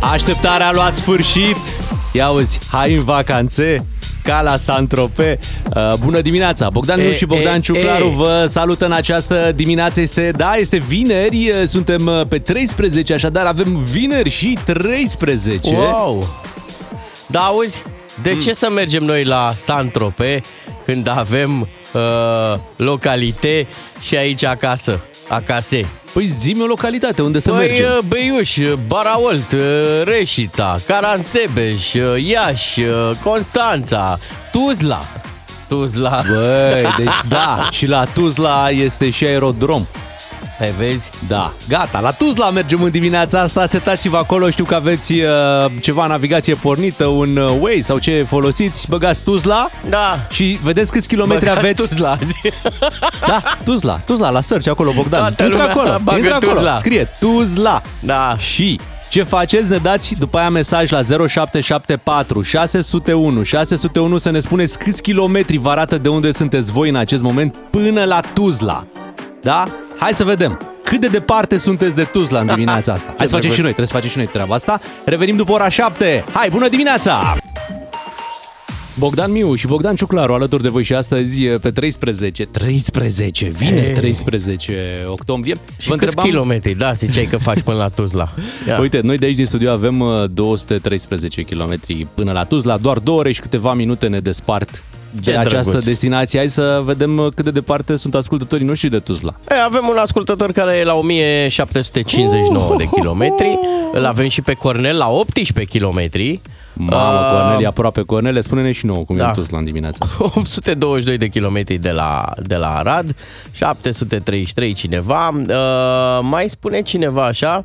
Așteptarea a luat sfârșit. Ia uzi, hai în vacanțe ca la Santrope. Uh, bună dimineața! Bogdan Miu E, și Bogdan e, Ciuclaru e. vă salută în această dimineață. Este, da, este vineri, uh, suntem uh, pe 13, așadar avem vineri și 13. Wow! Da, auzi, de ce să mergem noi la Santrope când avem uh, localite și aici acasă? Acase. Păi zi o localitate unde să Păi, mergem. uh, Beiuș, uh, Baraolt, uh, Reșița, Caransebeș, uh, Iași, uh, Constanța, Tuzla. Tuzla. Băi, deci da, și la Tuzla este și aerodrom. Hai, vezi? Da, gata, la Tuzla mergem în dimineața asta, setați-vă acolo, știu că aveți uh, ceva navigație pornită, un uh, Waze sau ce folosiți, băgați Tuzla Da. și vedeți câți kilometri Băgați aveți. Tuzla azi. Da, Tuzla, Tuzla, la search acolo, Bogdan. Toată intră lumea acolo, bagă intră acolo, Tuzla. scrie Tuzla. Da. Și ce faceți? Ne dați după aia mesaj la 0774 601 601 să ne spuneți câți kilometri vă arată de unde sunteți voi în acest moment până la Tuzla. Da? Hai să vedem. Cât de departe sunteți de Tuzla în dimineața asta? Hai să facem drăguț. și noi, trebuie să facem și noi treaba asta. Revenim după ora 7. Hai, bună dimineața! Bogdan Miu și Bogdan Ciuclaru alături de voi și astăzi pe 13, 13, vineri Ei. 13 octombrie. Și câți kilometri, da, ziceai că faci până la Tuzla. Ia. Uite, noi de aici din studio avem uh, 213 km până la Tuzla, doar două ore și câteva minute ne despart de Ce această drăguț. destinație. Hai să vedem uh, cât de departe sunt ascultătorii noștri de Tuzla. E, avem un ascultător care e la 1759 de kilometri. Îl avem și pe Cornel la 18 kilometri. Mamă, Ah, Cornel e aproape Cornele, spune-ne și nouă cum e Da. în Tuzla în dimineața asta. 822 de kilometri de la, de la Arad, 733 cineva. Uh, mai spune cineva așa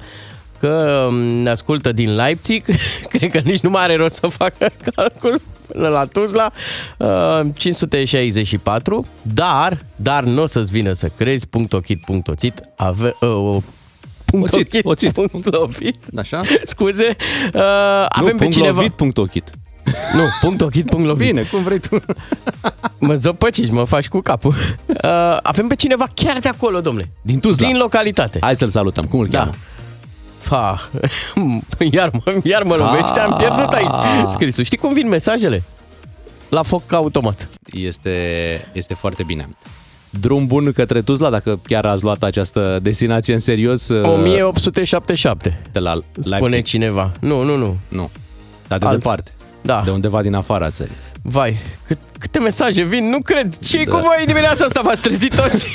că um, ne ascultă din Leipzig, cred că nici nu mai are rost să facă calcul până la Tuzla, uh, 564, dar, dar nu o să-ți vină să crezi, punct ochit, punct oțit, ave, uh, punct Oțit, ochit, oțit. punct lovit, Așa? scuze, uh, avem nu, pe punct cineva... lovit, punct ochit. Nu, punct ochit, punct lovit. Bine, cum vrei tu. Mă zăpăciți, mă faci cu capul. Uh, avem pe cineva chiar de acolo, domnule. Din Tuzla. Din localitate. Hai să-l salutăm. Cum îl Da. cheamă? Pa, iar mă, iar mă lovește, am pierdut aici scrisul. Știi cum vin mesajele? La foc automat. Este, este foarte bine. Drum bun către Tuzla, dacă chiar ați luat această destinație în serios. uh, 1877, De la spune Leipzig. cineva. Nu, nu, nu. Nu, dar de Alt. departe. Da, De undeva din afara țării. vai, cât, câte mesaje vin, nu cred. ce Da. cu voi dimineața asta? V-ați trezit toți?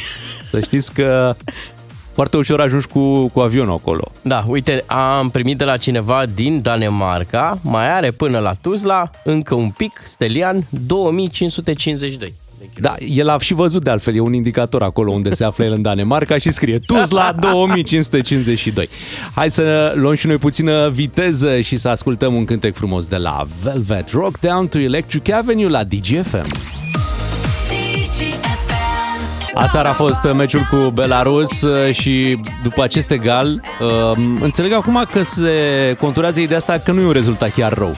Să știți că foarte ușor ajungi cu, cu avionul acolo. Da, uite, am primit de la cineva din Danemarca, mai are până la Tuzla, încă un pic, Stelian, 2552. Da, el a și văzut de altfel, e un indicator acolo unde se află el în Danemarca și scrie Tuzla 2552. Hai să luăm și noi puțină viteză și să ascultăm un cântec frumos de la Velvet Rock Down to Electric Avenue la DGFM. Aseară a fost meciul cu Belarus uh, și după acest egal, uh, înțeleg acum că se conturează ideea asta că nu e un rezultat chiar rău.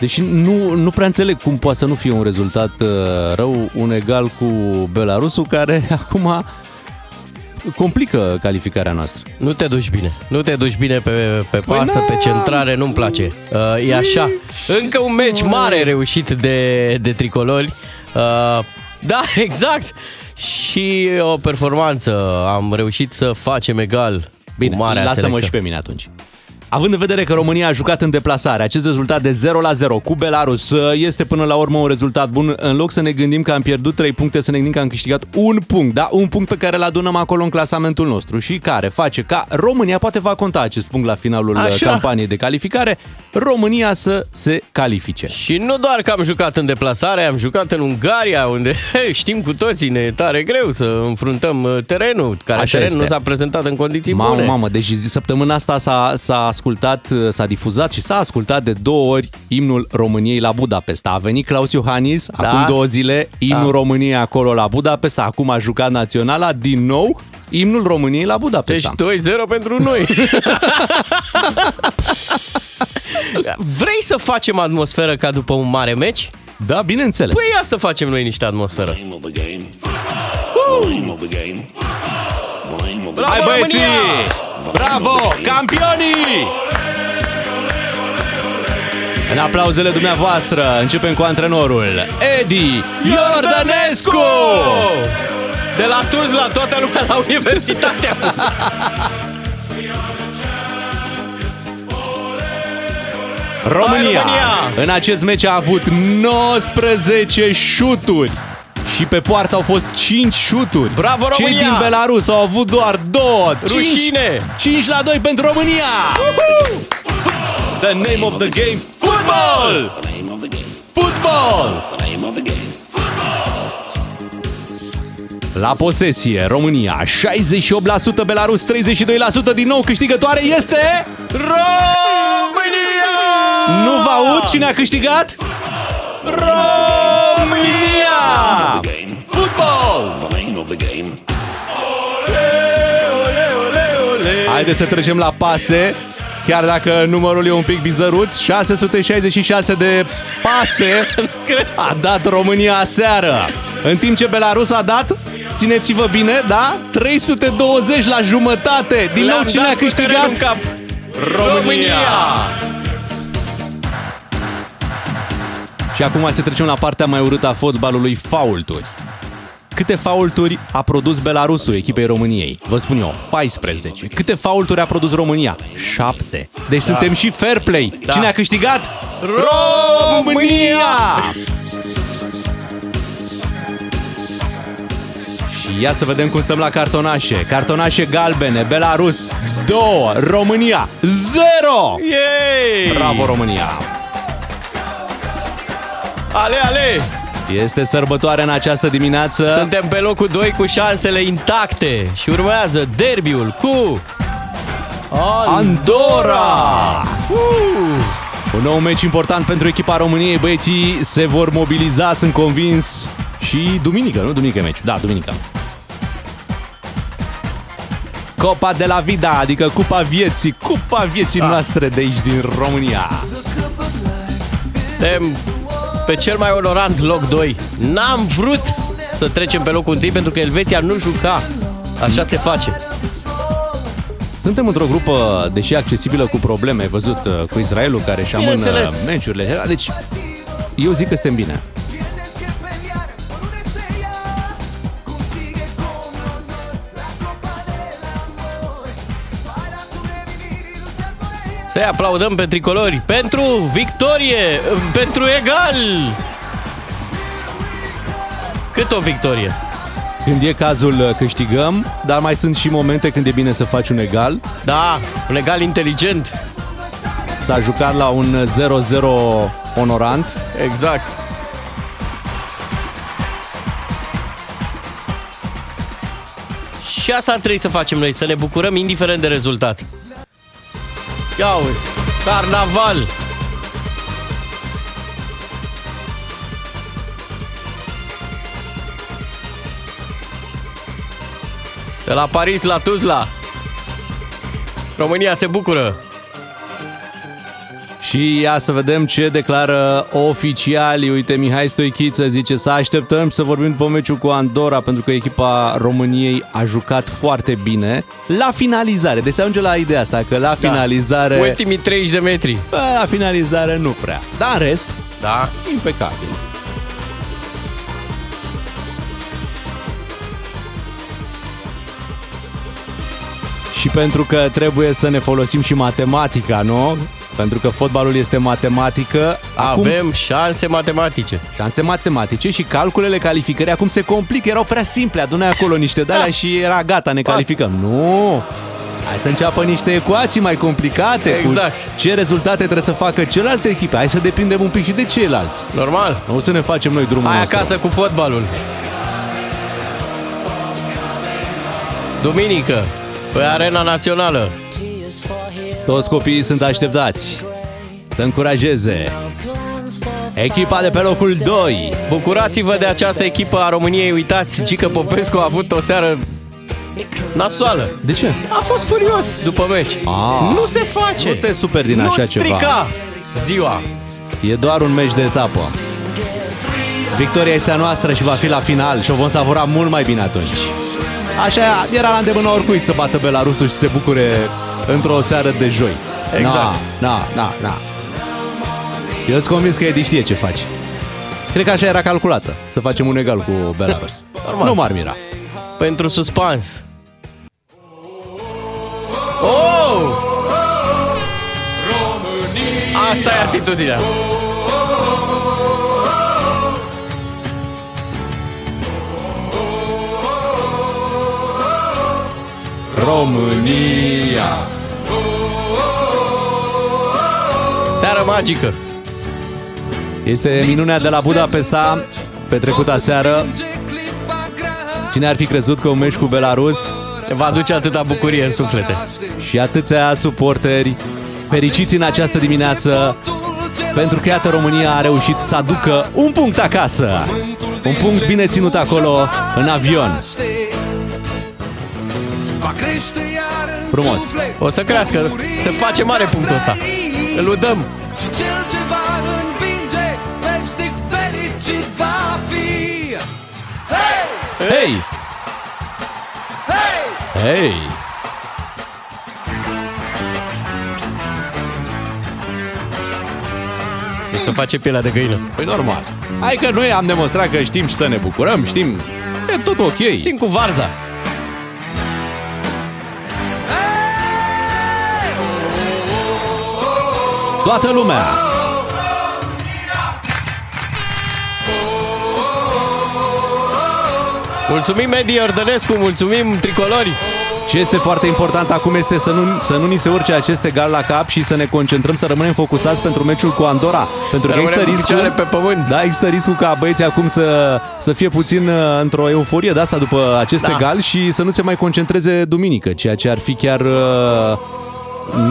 Deși nu, nu prea înțeleg cum poate să nu fie un rezultat uh, rău, un egal cu Belarusul, care acum complică calificarea noastră. Nu te duci bine. Nu te duci bine pe, pe Păi pasă, da. pe centrare, nu-mi place. Uh, e așa. Încă un meci mare reușit de, de tricolori. Uh, da, exact. Și o performanță. Am reușit să facem egal Bine, cu marea lasă-mă selecție. și pe mine atunci. Având în vedere că România a jucat în deplasare, acest rezultat de 0 la 0 cu Belarus uh, este până la urmă un rezultat bun. În loc să ne gândim că am pierdut 3 puncte, să ne gândim că am câștigat un punct, da? Un punct pe care îl adunăm acolo în clasamentul nostru și care face ca România, poate va conta acest punct la finalul uh, Așa. campaniei de calificare, România să se califice. Și nu doar că am jucat în deplasare, am jucat în Ungaria, unde he, știm cu toții, ne e tare greu să înfruntăm uh, terenul, care Așa teren este. nu s-a prezentat în condiții Mamă, bune. mamă, deci zi- săptămâna asta s-a, s-a ascultat, s-a difuzat și s-a ascultat de două ori imnul României la Budapesta. A venit Claus Iohannis Da. acum două zile, imnul Da. României acolo la Budapesta, acum a jucat naționala, din nou imnul României la Budapesta. Deci 2-0 pentru noi. Vrei să facem atmosferă ca după un mare meci? Da, bineînțeles. Păi ia să facem noi niște atmosferă. Bravo, Hai băieții! România! Bravo! Campionii! În aplauzele dumneavoastră începem cu antrenorul Edi Iordănescu! De la Tuzla, toată lumea la universitate. România, România! în acest meci a avut 19 șuturi și pe poartă au fost 5 șuturi. Bravo, Cei România! din Belarus au avut doar 2. Rușine! 5 la 2 pentru România! The name of the game, football! Football! La posesie, România 68%, Belarus 32%, din nou câștigătoare este... România! Nu vă aud cine a câștigat? România! Football! Haideți să trecem la pase. Chiar dacă numărul e un pic bizăruț, 666 de pase a dat România aseară. În timp ce Belarus a dat, țineți-vă bine, da? 320 la jumătate. Din nou Le-am cine dat a cu terenul câștigat? în cap. România! Și acum să trecem la partea mai urâtă a fotbalului, faulturi. Câte faulturi a produs Belarusul echipei României? Vă spun eu, 14. Câte faulturi a produs România? 7. Deci da. suntem și fair play. Da. Cine a câștigat? România! Și ia să vedem cum stăm la cartonașe. Cartonașe galbene, Belarus 2, România 0! Yay! Bravo România! Ale, ale! Este sărbătoare în această dimineață. Suntem pe locul 2 cu șansele intacte și urmează derbiul cu Andorra! Uh! Un nou meci important pentru echipa României. Băieții se vor mobiliza, sunt convins. Și duminică, nu? Duminică e meciul. Da, duminică. Copa de la Vida, adică Cupa Vieții, Cupa Vieții Da. noastre de aici din România. Suntem pe cel mai onorant loc 2. N-am vrut să trecem pe locul 1 pentru că Elveția nu juca. Așa se face. Suntem într-o grupă, deși accesibilă, cu probleme. Ai văzut uh, cu Israelul care își amână Bineînțeles. meciurile. Deci, eu zic că suntem bine. Să aplaudăm pe tricolori pentru victorie, pentru egal. Cât o victorie? Când e cazul, uh, câștigăm, dar mai sunt și momente când e bine să faci un egal. Da, un egal inteligent. S-a jucat la un 0-0 onorant. Exact. Și asta ar trebui să facem noi, să ne bucurăm indiferent de rezultat. Ia uzi, carnaval! De la Paris la Tuzla. România se bucură. Și ia să vedem ce declară oficialii. Uite, Mihai Stoichiță zice să așteptăm să vorbim după meciul cu Andorra pentru că echipa României a jucat foarte bine la finalizare. Deci se ajunge la ideea asta că la finalizare... Ultimii 30 de metri. Bă, La finalizare nu prea. Dar în rest, Da. impecabil. Și pentru că trebuie să ne folosim și matematica, nu? Pentru că fotbalul este matematică. Acum Avem șanse matematice. șanse matematice și calculele calificării acum se complică. Erau prea simple, adunai acolo niște de Da. și era gata, ne calificăm. Nu! Hai să înceapă niște ecuații mai complicate. cu Exact. ce rezultate trebuie să facă celelalte echipe. Hai să depindem un pic și de ceilalți. Normal. Nu să ne facem noi drumul Hai nostru. acasă cu fotbalul. Duminică, pe Arena Națională. Toți copiii sunt așteptați să încurajeze echipa de pe locul 2. Bucurați-vă de această echipă a României. Uitați, Gică Popescu a avut o seară nasoală. De ce? A fost furios după meci. Ah. nu se face. Nu te superi din Nu așa strica ceva. ziua. E doar un meci de etapă. Victoria este a noastră și va fi la final și o vom savura mult mai bine atunci. Așa era la îndemână oricui să bată Belarusul și să se bucure într-o seară de joi. Exact. Na, na, na, na. Eu sunt convins că Edi știe ce faci. Cred că așa era calculată, să facem un egal cu Belarus. Normal. Nu m-ar mira. Pentru suspans. Oh! Asta e atitudinea. România! Seară magică. Este minunea de la Budapesta, petrecută aseară. Cine ar fi crezut că un meci cu Belarus Ne va aduce atâta bucurie în suflete. și atâția suporteri fericiți în această dimineață pentru că iată România a reușit să aducă un punct acasă. Un punct bine ținut acolo în avion. Frumos. O să crească. Se face mare punctul ăsta. Îl udăm. Și cel ce va învinge Veșnic fericit va fi Hei! Hei! Hei! Hei! O să face pielea de găină. Păi normal. Hai că noi am demonstrat că știm și să ne bucurăm, știm. E tot ok. Știm cu varza. Toată lumea. Mulțumim, Edi Ordănescu, mulțumim, tricolori. Ce este foarte important acum este să nu, să nu ni se urce acest egal la cap și să ne concentrăm, să rămânem focusați pentru meciul cu Andorra. Pentru Să că există rămânem cu riscul, picioarele pe pământ. Da, există riscul ca băieții acum să, să fie puțin uh, într-o euforie de asta după acest Da. egal și să nu se mai concentreze duminică, ceea ce ar fi chiar uh,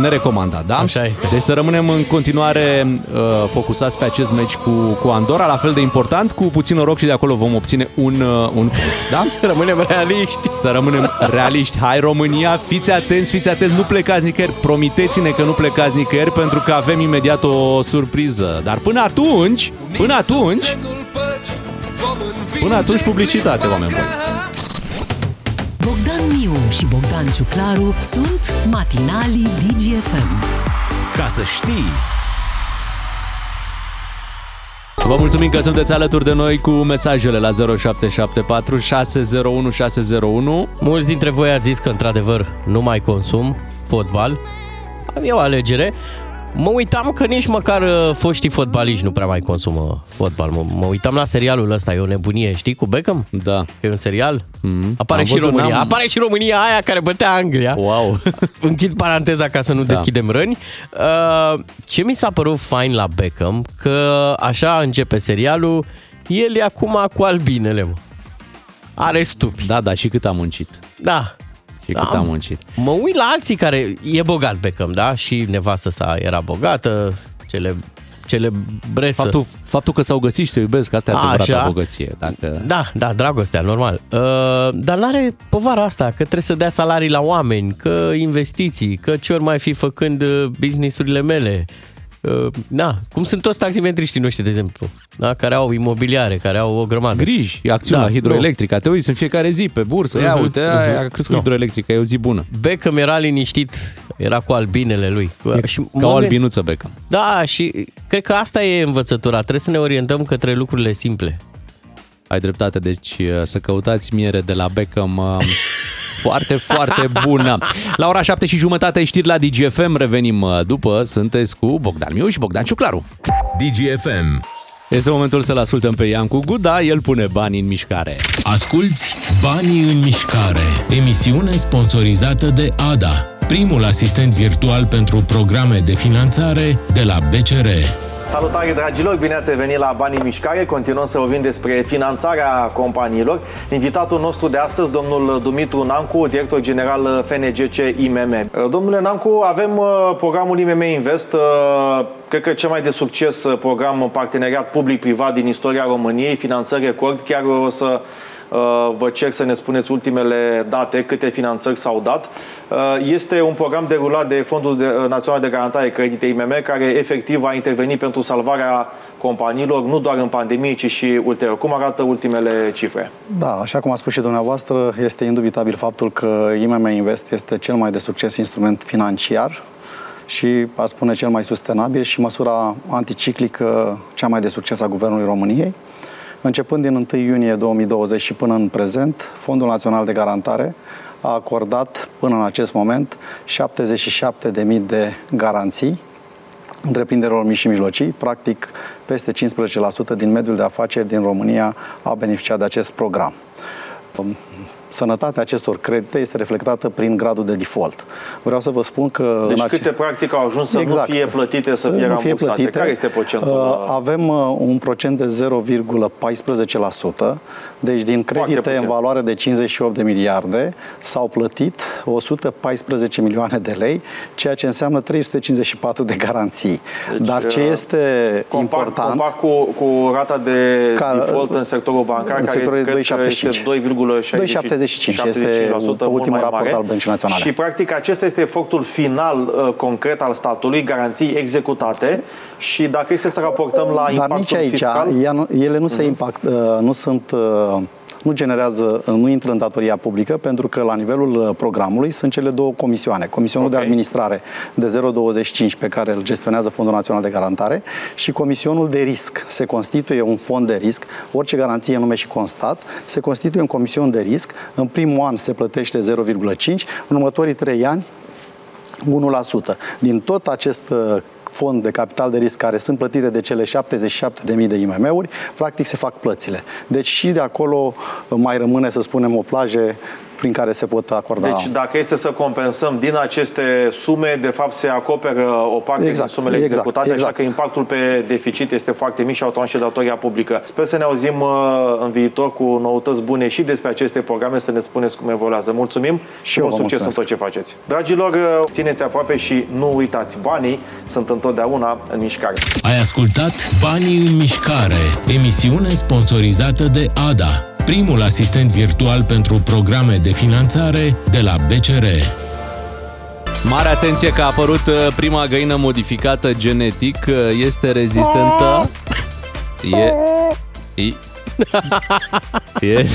nerecomandat, da? Așa este. Deci să rămânem în continuare uh, focusați pe acest meci cu, cu Andorra, la fel de important, cu puțin noroc și de acolo vom obține un, uh, un punct, da? Rămânem realiști. Să rămânem realiști. Hai România, fiți atenți, fiți atenți, nu plecați nicăieri. Promiteți-ne că nu plecați nicăieri pentru că avem imediat o surpriză. Dar până atunci, până atunci, până atunci publicitate, oameni buni. Bogdan Miu și Bogdan Ciuclaru sunt matinalii DGFM. Ca să știi, Vă mulțumim că sunteți alături de noi cu mesajele la 0774 601 601. Mulți dintre voi ați zis că, într-adevăr, nu mai consum fotbal. Am eu alegere. Mă uitam că nici măcar uh, foștii fotbaliști nu prea mai consumă fotbal. Mă, mă uitam la serialul ăsta, e o nebunie, știi, cu Beckham? Da. Că e un serial. Mm-hmm. Apare Am și văzut, România. n-am- Apare și România aia care bătea Anglia. Wow. Închid paranteza ca să nu da. deschidem răni. Uh, ce mi s-a părut fain la Beckham, că așa începe serialul, el e acum cu albinele, mă. Are stupi. Da, da, și cât am muncit. Da. Și cât Da. am muncit. Mă uit la alții care e bogat Beckham, da? Și nevastă sa era bogată, cele, celebresă. Faptul, faptul că s-au găsit și se iubesc, asta e A, adevărata așa. bogăție. Dacă... Da, da, dragostea, normal. Uh, dar n-are povara asta, că trebuie să dea salarii la oameni, că investiții, că ce ori mai fi făcând uh, businessurile mele. Uh, da, cum sunt toți taximetriștii noștri, de exemplu, da? care au imobiliare, care au o grămadă. griji, e acțiune Da, la hidroelectrica. Te uiți în fiecare zi pe bursă. Ia Mhm, uite, mhm. aia a crescut Nu. hidroelectrica, e o zi bună. Beckham era liniștit, era cu albinele lui. E și ca mă o gând- albinuță Beckham. Da, și cred că asta e învățătura. Trebuie să ne orientăm către lucrurile simple. Ai dreptate, deci uh, să căutați miere de la Beckham uh, foarte, foarte bună. La ora 7 și jumătate știri la DGFM, revenim uh, după, sunteți cu Bogdan Miu și Bogdan Ciuclaru. DGFM. Este momentul să-l ascultăm pe Iancu Guda, el pune bani în mișcare. Asculți Banii în mișcare, emisiune sponsorizată de ADA, primul asistent virtual pentru programe de finanțare de la BCR. Salutare dragilor, bine ați venit la Banii în Mișcare. Continuăm să vorbim despre finanțarea companiilor. Invitatul nostru de astăzi, domnul Dumitru Nancu, director general FNGC IMM. Domnule Nancu, avem uh, programul IMM Invest, uh, cred că cel mai de succes uh, program în parteneriat public-privat din istoria României, finanțări record. Chiar o să Uh, Vă cer să ne spuneți ultimele date, câte finanțări s-au dat. Uh, Este un program derulat de Fondul de- uh, Național de Garantare Credite IMM, care efectiv a intervenit pentru salvarea companiilor, nu doar în pandemie, ci și ulterior. Cum arată ultimele cifre? Da, așa cum a spus și dumneavoastră, este indubitabil faptul că IMM Invest este cel mai de succes instrument financiar și, aș spune, cel mai sustenabil și măsura anticiclică cea mai de succes a Guvernului României. Începând din 1 iunie 2020 și până în prezent, Fondul Național de Garantare a acordat până în acest moment 77.000 de garanții întreprinderilor mici și mijlocii. Practic, peste 15% din mediul de afaceri din România a beneficiat de acest program sănătatea acestor credite este reflectată prin gradul de default. Vreau să vă spun că... Deci câte practic au ajuns să exact, nu fie plătite, să, să fie rambursate? Fie plătite. Care este procentul? Uh, avem uh, un procent de 0,14%, deci din credite în valoare de 58 de miliarde s-au plătit 114 milioane de lei, ceea ce înseamnă 354 de garanții. Deci, Dar ce uh, este compar, important... Compar cu, cu rata de ca, default în sectorul bancar, în care sectorul este 2,75. 75 este ultimul raport mare. al Băncii Naționale. Și practic acesta este efectul final uh, concret al statului, garanții executate și dacă este să raportăm la Dar impactul nici aici, fiscal... ele nu, se mhm. impact, uh, nu sunt uh, nu generează, nu intră în datoria publică, pentru că la nivelul uh, programului sunt cele două comisioane. Comisionul okay. de administrare de 0,25 pe care îl gestionează Fondul Național de Garantare și comisionul de risc. Se constituie un fond de risc, orice garanție nume și constat, se constituie un comision de risc. În primul an se plătește 0,5, în următorii trei ani 1%. Din tot acest uh, fond de capital de risc care sunt plătite de cele 77.000 de IMM-uri, practic se fac plățile. Deci și de acolo mai rămâne, să spunem, o plajă prin care se pot acorda. Deci dacă este să compensăm din aceste sume, de fapt se acoperă o parte exact, din sumele exact, executate, exact. așa că impactul pe deficit este foarte mic și automat și datoria publică. Sper să ne auzim uh, în viitor cu noutăți bune și despre aceste programe, să ne spuneți cum evoluează. Mulțumim și, și mult succes în tot ce faceți. Dragilor, uh, țineți aproape și nu uitați, banii sunt întotdeauna în mișcare. Ai ascultat Banii în mișcare, emisiune sponsorizată de ADA primul asistent virtual pentru programe de finanțare de la BCR. Mare atenție că a apărut uh, prima găină modificată genetic, uh, este rezistentă. E... E... e...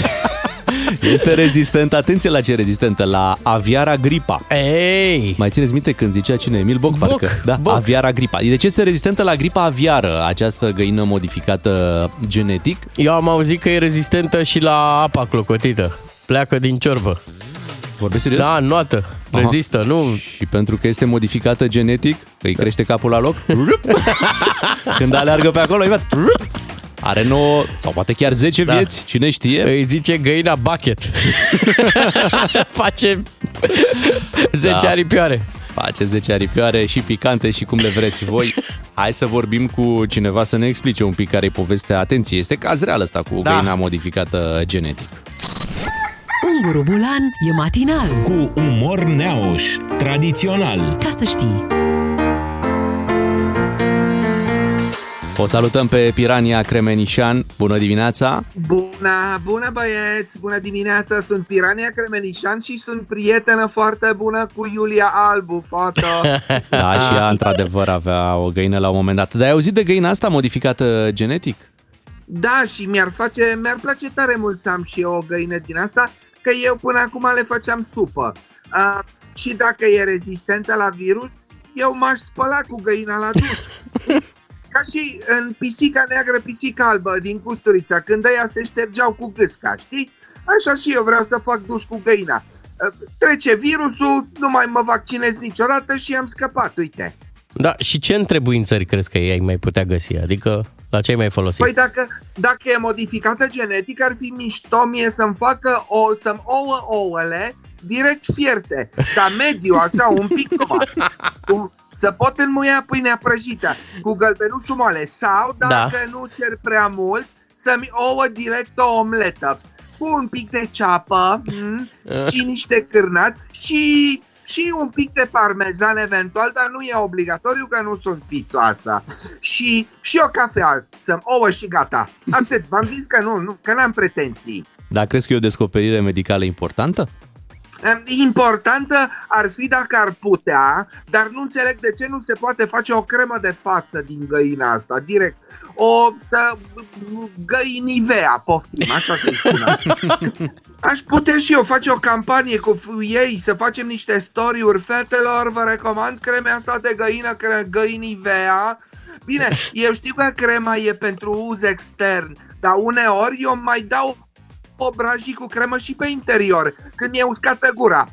Este rezistentă, atenție la ce rezistentă, la aviara gripa. Ei! Mai țineți minte când zicea cine? Emil Boc, Boc parcă? Da, Boc. aviara gripa. Deci este rezistentă la gripa aviară, această găină modificată genetic. Eu am auzit că e rezistentă și la apa clocotită. Pleacă din ciorbă. Vorbești serios? Da, noată. Aha. Rezistă, nu? Și pentru că este modificată genetic, îi crește capul la loc, când aleargă pe acolo, imediat, are 9 sau poate chiar 10 da. vieți, cine știe. Îi zice găina bucket. Face 10 da. aripioare. Face 10 aripioare și picante și cum le vreți voi. Hai să vorbim cu cineva să ne explice un pic care e povestea. Atenție, este caz real ăsta cu da. găina modificată genetic. Unguru Bulan e matinal. Cu umor neauș, tradițional. Ca să știi. O salutăm pe Pirania Cremenișan. Bună dimineața! Bună, bună băieți! Bună dimineața! Sunt Pirania Cremenișan și sunt prietenă foarte bună cu Iulia Albu, fată. da, și ea într-adevăr avea o găină la un moment dat. Dar ai auzit de găina asta modificată genetic? Da, și mi-ar face, mi-ar place tare mult să am și eu o găină din asta, că eu până acum le făceam supă. Uh, și dacă e rezistentă la virus, eu m-aș spăla cu găina la duș. Ca și în pisica neagră, pisica albă din Custurița, când ăia se ștergeau cu gâsca, știi? Așa și eu vreau să fac duș cu găina. Ă, trece virusul, nu mai mă vaccinez niciodată și am scăpat, uite. Da, și ce întrebuințări crezi că ei mai putea găsi? Adică la ce ai mai folosit? Păi dacă, dacă e modificată genetic, ar fi mișto mie să-mi facă o, să-mi ouă ouăle direct fierte, dar mediu, așa, un pic numai. Cu, să pot înmuia pâinea prăjită cu gălbenușul moale sau, dacă da. nu cer prea mult, să-mi ouă direct o omletă cu un pic de ceapă mm, și niște cârnați și și un pic de parmezan eventual, dar nu e obligatoriu că nu sunt fițoasă. Și, și o cafea, să ouă și gata. Atât, v-am zis că nu, nu că n-am pretenții. Dar crezi că e o descoperire medicală importantă? Importantă ar fi dacă ar putea, dar nu înțeleg de ce nu se poate face o cremă de față din găina asta, direct. O să găinivea, poftim, așa să-i spună. Aș putea și eu face o campanie cu ei, să facem niște story-uri fetelor, vă recomand cremea asta de găină, cre- găinivea. Bine, eu știu că crema e pentru uz extern, dar uneori eu mai dau obrajii cu cremă și pe interior, când e uscată gura.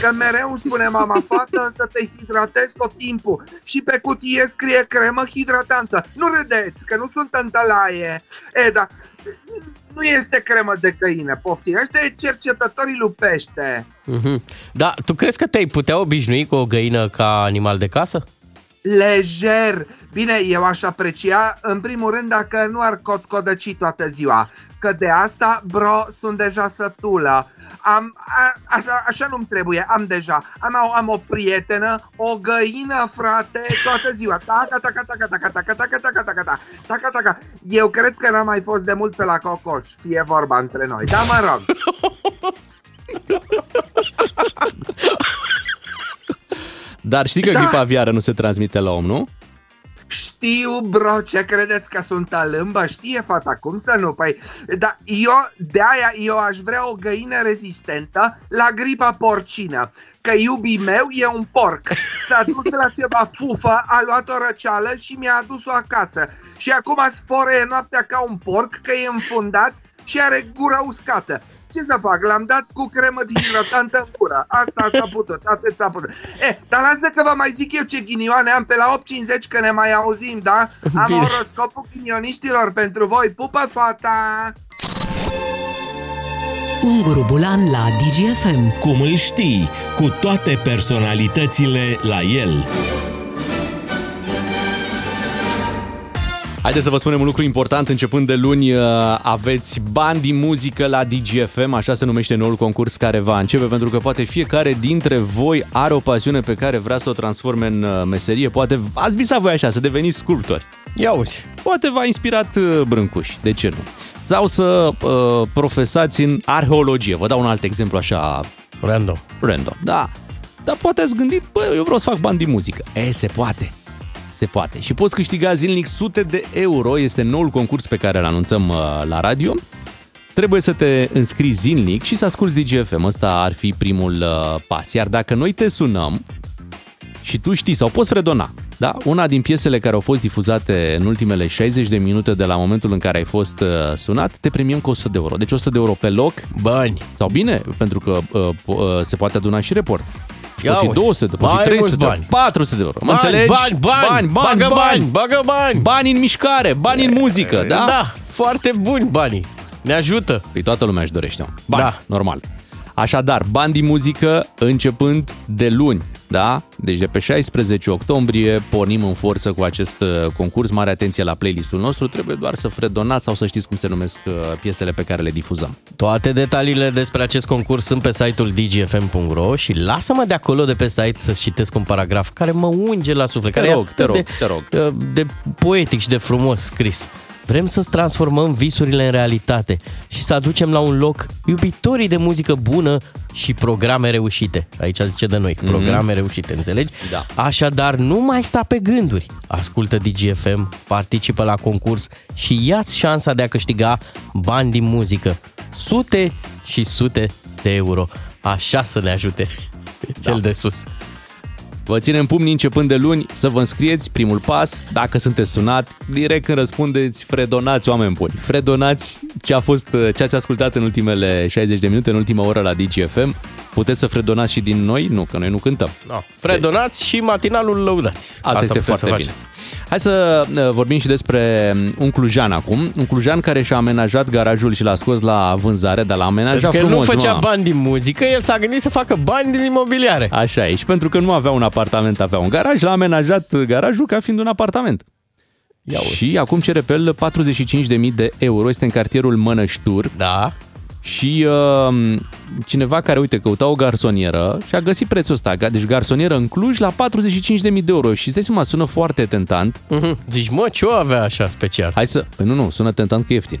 Că mereu îmi spune mama, fată, să te hidratezi tot timpul. Și pe cutie scrie cremă hidratantă. Nu râdeți, că nu sunt întălaie. E, da, nu este cremă de găină, poftim. Ăștia e cercetătorii lupește. Mhm. Da, tu crezi că te-ai putea obișnui cu o găină ca animal de casă? Lejer. Bine, eu aș aprecia, în primul rând, dacă nu ar cotcodăci toată ziua. Că de asta, bro, sunt deja sătulă. Am, a, așa, așa nu-mi trebuie, am deja. Am, am o prietenă, o găină, frate, toată ziua. Taca, taca, taca, taca, taca, taca, taca, taca, taca, taca, taca. Eu cred că n-am mai fost de mult pe la cocoș, fie vorba între noi. Da, mă rog. Dar știi că Da. gripa aviară nu se transmite la om, nu? Știu, bro, ce credeți că sunt alâmbă? Știe fata, cum să nu? Păi, da, eu, de-aia eu aș vrea o găină rezistentă la gripa porcină. Că iubii meu e un porc. S-a dus la ceva fufă, a luat o răceală și mi-a adus-o acasă. Și acum sfore noaptea ca un porc, că e înfundat și are gura uscată. Ce să fac? L-am dat cu cremă hidratantă în gură. Asta s-a putut, atât s-a putut. E, dar lasă că vă mai zic eu ce ghinioane am pe la 8.50 că ne mai auzim, da? Am Bine. oroscopul ghinioniștilor pentru voi. Pupă fata! Unguru Bulan la DGFM. Cum îl știi, cu toate personalitățile la el. Haideți să vă spunem un lucru important. Începând de luni uh, aveți bani din muzică la DGFM, așa se numește noul concurs care va începe, pentru că poate fiecare dintre voi are o pasiune pe care vrea să o transforme în uh, meserie. Poate ați visat voi așa, să deveniți sculptori. Ia uzi. Poate v-a inspirat uh, Brâncuș, de ce nu? Sau să uh, profesați în arheologie. Vă dau un alt exemplu așa Random. random. Da. Dar poate ați gândit, bă, eu vreau să fac bani din muzică. E, se poate. Se poate. Și poți câștiga zilnic sute de euro. Este noul concurs pe care îl anunțăm uh, la radio. Trebuie să te înscrii zilnic și să asculti DGFM. Ăsta ar fi primul uh, pas. Iar dacă noi te sunăm și tu știi sau poți fredona, da? Una din piesele care au fost difuzate în ultimele 60 de minute de la momentul în care ai fost uh, sunat, te premiem cu 100 de euro. Deci 100 de euro pe loc. Bani. Sau bine, pentru că uh, po- uh, se poate aduna și report. Ia Pot fi uzi. 200, pot fi Mai 300, mulți bani. 400 de euro. Mă Bani, înțelegi? bani, bani, bani, bani, bagă bani, bani, bagă bani. Bani în mișcare, bani în muzică, da? Da, foarte buni banii. Ne ajută. Păi toată lumea își dorește, mă. Bani, Da. normal. Așadar, bani din muzică începând de luni, da? Deci de pe 16 octombrie pornim în forță cu acest uh, concurs. Mare atenție la playlistul nostru. Trebuie doar să fredonați sau să știți cum se numesc uh, piesele pe care le difuzăm. Toate detaliile despre acest concurs sunt pe site-ul dgfm.ro și lasă-mă de acolo de pe site să citesc un paragraf care mă unge la suflet, Te care rog, e atât te rog, de, te rog. uh, de poetic și de frumos scris. Vrem să transformăm visurile în realitate și să aducem la un loc iubitorii de muzică bună și programe reușite. Aici zice de noi, programe reușite, înțelegi? Mhm. Da. Așadar, nu mai sta pe gânduri. Ascultă DGFM, participă la concurs și ia-ți șansa de a câștiga bani din muzică. Sute și sute de euro. Așa să ne ajute cel de sus. Vă ținem pumnii începând de luni să vă înscrieți primul pas. Dacă sunteți sunat, direct când răspundeți, fredonați oameni buni. Fredonați ce a fost, ce ați ascultat în ultimele 60 de minute, în ultima oră la DGFM. Puteți să fredonați și din noi? Nu, că noi nu cântăm. No. Fredonați și matinalul lăudați. Asta, este puteți foarte să bine. faceți. Hai să uh, vorbim și despre un clujan acum. Un clujan care și-a amenajat garajul și l-a scos la vânzare, dar l-a amenajat Pentru că el frumos, nu făcea mă. bani din muzică, el s-a gândit să facă bani din imobiliare. Așa e. Și pentru că nu avea un apartament, avea un garaj, l-a amenajat garajul ca fiind un apartament. Ia uite. și acum cere pe el 45.000 de euro. Este în cartierul Mănăștur. Da. Și uh, cineva care, uite, căuta o garsonieră și a găsit prețul ăsta. Deci garsonieră în Cluj la 45.000 de euro. Și stai seama, sună foarte tentant. Mhm. Zici, mă, ce o avea așa special? Hai să... Păi nu, nu, sună tentant că e ieftin.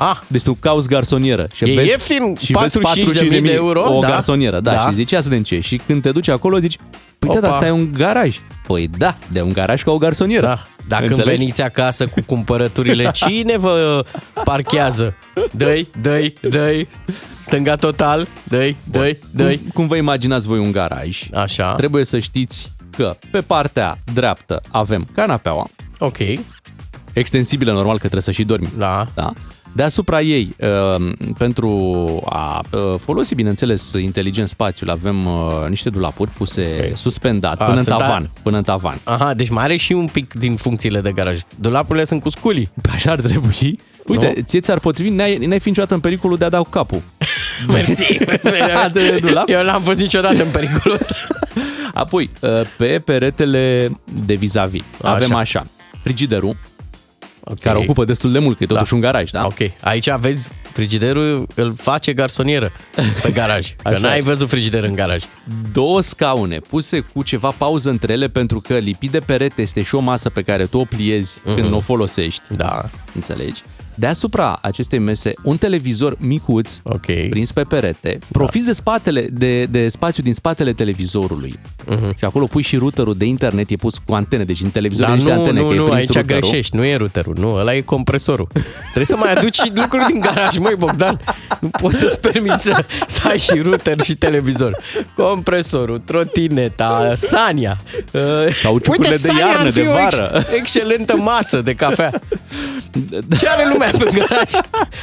Ah. Deci tu cauți garsonieră. Și E vezi, ieftin, și vezi 45.000 de euro, o da. garsonieră. Da, Da. și zici, ia să vedem ce. e. Și când te duci acolo zici, păi da, Opa. dar asta e un garaj. Păi da, de un garaj ca o garsonieră. Da. Dacă Înțelegi? veniți acasă cu cumpărăturile, cine vă parchează? Dă-i, dă-i, dă-i, stânga total, dă-i, dă-i, dă-i. Cum, cum vă imaginați voi un garaj? Așa. Trebuie să știți că pe partea dreaptă avem canapeaua, Ok, extensibilă normal că trebuie să și dormi. da. Da? Deasupra ei, uh, pentru a uh, folosi, bineînțeles, inteligent spațiul, avem uh, niște dulapuri puse suspendat A, până în sunt tavan. da- Până în tavan. Aha, deci mai are și un pic din funcțiile de garaj. Dulapurile sunt cu sculii. Așa ar trebui. Uite, Nu? ție ți-ar potrivi, n-ai, n-ai fi niciodată în pericolul de a da cu capul. Mersi. De dulap? Eu n-am fost niciodată în pericolul ăsta. Apoi, uh, pe peretele de vis-a-vis Așa. avem așa, frigiderul, Ok. care ocupă destul de mult, că e totuși Da. un garaj, da? Ok, aici aveți frigiderul, îl face garsonieră pe garaj. Că Așa n-ai e. văzut frigider în garaj. două scaune puse cu ceva pauză între ele pentru că lipit de perete este și o masă pe care tu o pliezi uh-huh. când o folosești. Da. Înțelegi? Deasupra acestei mese, un televizor micuț, Ok. prins pe perete, profiți de, spatele, de, de spațiu din spatele televizorului. Uh-huh. Și acolo pui și routerul de internet, e pus cu antene, deci în televizor Dar niște nu, antene, nu, că e nu, prins aici routerul. greșești, nu e routerul, nu, ăla e compresorul. Trebuie să mai aduci și lucruri din garaj, măi Bogdan. Nu poți să-ți permiți să, să ai și router și televizor. Compresorul, trotineta, Sania. Uh, Cauciucurile de Sania iarnă, ar fi de o vară. Ex- excelentă masă de cafea. Ce are lumea pe garaj?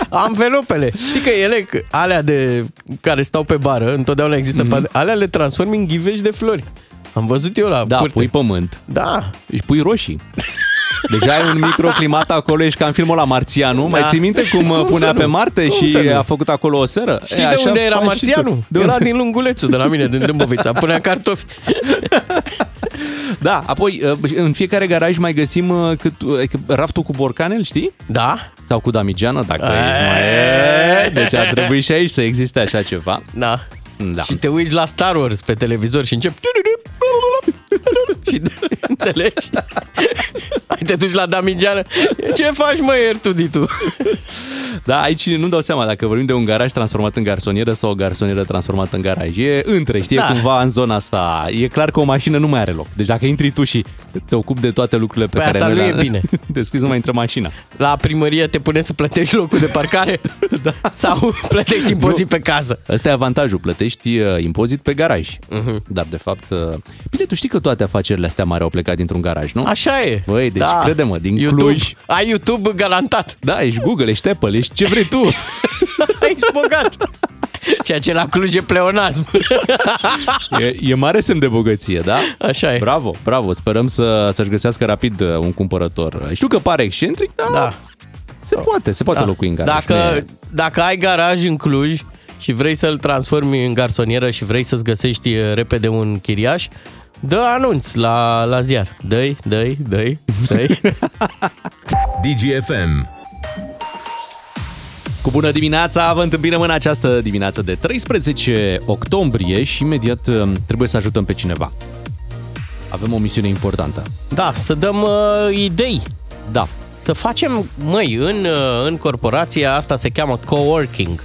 Anvelopele. Știi că ele, alea de care stau pe bară, întotdeauna există, mm-hmm. alea le transformi în ghivești de flori. Am văzut eu la Da, curte. pui pământ Da, și pui roșii. Deja ai un microclimat acolo, ești ca în filmul la Marțianu. Da. Mai ții minte cum, Cum punea să pe nu? Marte Cum și să nu? a făcut acolo o seră? Știi E, de așa unde era faci și Marțianu? tu. De Era unde? din Lungulețul, de la mine, din Dâmbovița. Punea cartofi. Da, apoi uh, în fiecare garaj mai găsim uh, cât, uh, raftul cu borcanel, știi? Da? Sau cu damigeană, dacă Eee. ești mai... E, Deci ar trebui și aici să existe așa ceva. Da. Da. Și te uiți la Star Wars pe televizor și începi... Și înțelegi? Hai te duci la Damigeană. Ce faci, mă, Ertuditu? Da, aici nu dau seama dacă vorbim de un garaj transformat în garsonieră sau o garsonieră transformată în garaj. E între, știi, Da. da. cumva în zona asta. E clar că o mașină nu mai are loc. Deci dacă intri tu și te ocupi de toate lucrurile pe Păi care asta noi nu le- e bine. Deschizi, nu mai intră mașina. La primărie te pune să plătești locul de parcare? da. Sau plătești impozit pe casă? Ăsta e avantajul, plătești uh, impozit pe garaj. Mhm. Uh-huh. Dar de fapt, uh, bine, tu știi că toate afacerile astea mari au plecat dintr-un garaj, nu? Așa e. Băi, deci crede-mă, din YouTube. Cluj- Ai YouTube garantat. Da, ești Google, ești Apple, ești ce vrei tu. Ești bogat. Ceea ce la Cluj e pleonasm. E, e mare semn de bogăție, da? Așa e. Bravo, bravo. Sperăm să, să-și găsească rapid uh, un cumpărător. Știu că pare excentric, dar Da. se poate, se poate Da. locui în garaj. Dacă, Nu e- dacă ai garaj în Cluj și vrei să-l transformi în garsonieră și vrei să-ți găsești uh, repede un chiriaș, dă anunț la, la ziar. Dă-i, dă-i, dă-i, dă-i. DGFM. Cu bună dimineața, vă întâmpinăm în această dimineață de 13 octombrie și imediat uh, trebuie să ajutăm pe cineva. Avem o misiune importantă. Da, să dăm uh, idei. Da, Să facem, măi, în, uh, în corporația asta se cheamă coworking.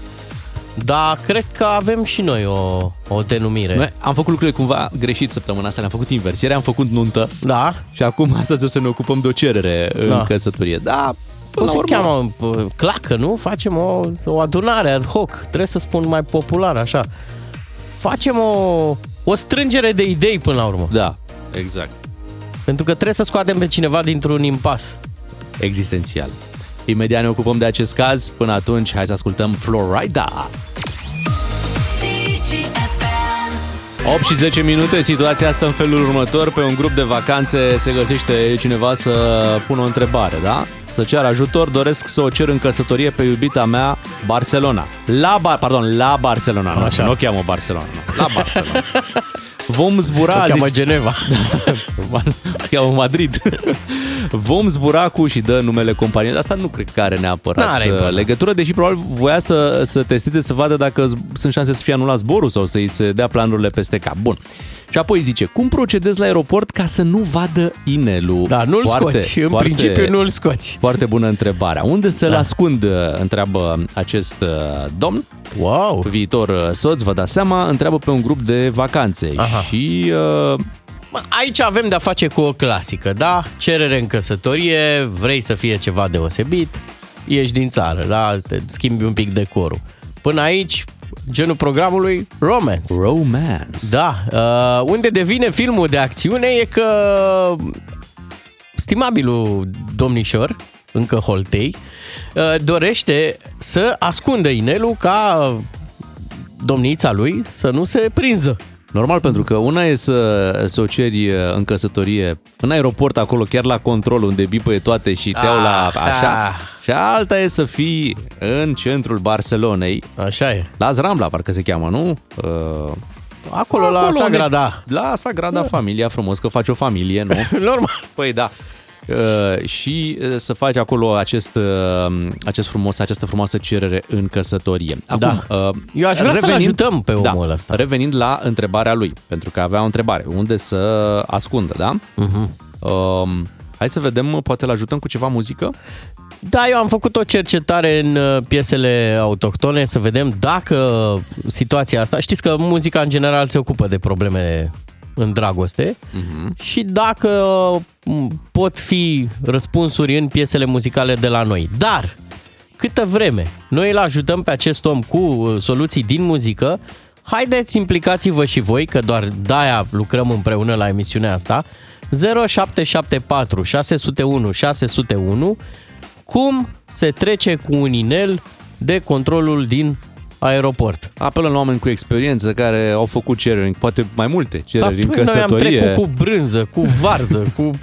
Da, cred că avem și noi o, o denumire. noi am făcut lucrurile cumva greșit săptămâna asta, le-am făcut invers. Ieri am făcut nuntă Da? și acum astăzi o să ne ocupăm de o cerere Da. în căsătorie. Da, Cum până se la urmă, cheamă? uh, Clacă, nu? Facem o, o adunare ad hoc. Trebuie să spun mai popular, așa. Facem o, o strângere de idei până la urmă. Da, exact. Pentru că trebuie să scoatem pe cineva dintr-un impas. Existențial. Imediat ne ocupăm de acest caz. Până atunci, hai să ascultăm Florida. 8 și 10 minute, situația asta în felul următor. Pe un grup de vacanțe se găsește cineva să pună o întrebare, da? Să ceară ajutor, doresc să o cer în căsătorie pe iubita mea Barcelona. La, Bar- pardon, la Barcelona, nu, Așa. nu o cheamă Barcelona, nu. la Barcelona. Vom zbura O azi... cheamă Geneva. o cheamă Madrid. Vom zbura cu și dă numele companiei. Asta nu cred că are neapărat N-are uh, importanță. legătură, deși probabil voia să, să testeze, să vadă dacă z- sunt șanse să fie anulat zborul sau să-i se dea planurile peste cap. Bun. Și apoi zice, cum procedezi la aeroport ca să nu vadă inelul? Da, nu-l scoți. În principiu nu-l scoți. Foarte bună întrebarea. Unde să-l Da. ascund, uh, întreabă acest uh, domn. Wow! Viitor uh, soț, vă dați seama, întreabă pe un grup de vacanțe. Aha. Și uh, Mă, Aici avem de-a face cu o clasică, da? Cerere în căsătorie, vrei să fie ceva deosebit, ieși din țară, da? Te schimbi un pic decorul. Până aici, genul programului, romance. romance. Da, uh, unde devine filmul de acțiune e că stimabilul domnișor, încă Holtei, uh, dorește să ascundă inelul ca domnița lui să nu se prinză. Normal, pentru că una e să, să o ceri uh, în căsătorie în aeroport, acolo, chiar la control, unde bipăie toate și te iau la Ah, așa. ah. Și alta e să fii în centrul Barcelonei. Așa e. La Zrambla, parcă se cheamă, nu? Uh, Acolo, la unde- Sagrada. La Sagrada Familia, frumos că faci o familie, nu? Normal. Păi da. Uh, și uh, să faci acolo acest, uh, acest frumos, această frumoasă cerere în căsătorie. Acum, Da. uh, Eu aș vrea să-l ajutăm pe omul da, ăsta. Revenind la întrebarea lui, pentru că avea o întrebare. Unde să ascundă, da? Uh-huh. Um, hai să vedem, poate îl ajutăm cu ceva muzică? Da, eu am făcut o cercetare în uh, piesele autohtone să vedem dacă situația asta... Știți că muzica în general se ocupă de probleme în dragoste uh-huh. și dacă m, pot fi răspunsuri în piesele muzicale de la noi. Dar, câtă vreme noi îl ajutăm pe acest om cu uh, soluții din muzică, haideți implicați-vă și voi, că doar de-aia lucrăm împreună la emisiunea asta, 0774 601 601 cum se trece cu un inel de controlul din aeroport. Apelăm la oameni cu experiență care au făcut cereri, poate mai multe cereri în păi, noi am căsătorie. trecut cu brânză, cu varză, cu...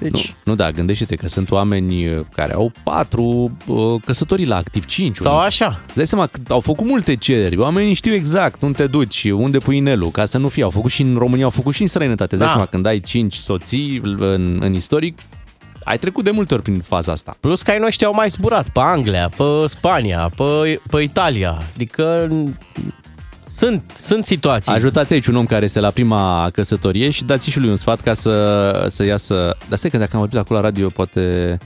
Deci, Nu, nu, da, gândește-te că sunt oameni uh, care au patru uh, căsătorii la activ, cinci. sau unii. așa. Îți dai seama că au făcut multe cereri. Oamenii știu exact unde te duci, unde pui inelul, ca să nu fie. Au făcut și în România, au făcut și în străinătate. Îți dai Da. seama, când ai cinci soții în, în istoric, ai trecut de multe ori prin faza asta. Plus că ai noștri au mai zburat pe Anglia, pe Spania, pe, pe Italia. Adică sunt, sunt situații. Ajutați aici un om care este la prima căsătorie și dați și lui un sfat ca să, să iasă... Dar stai că dacă am vorbit acolo la radio, poate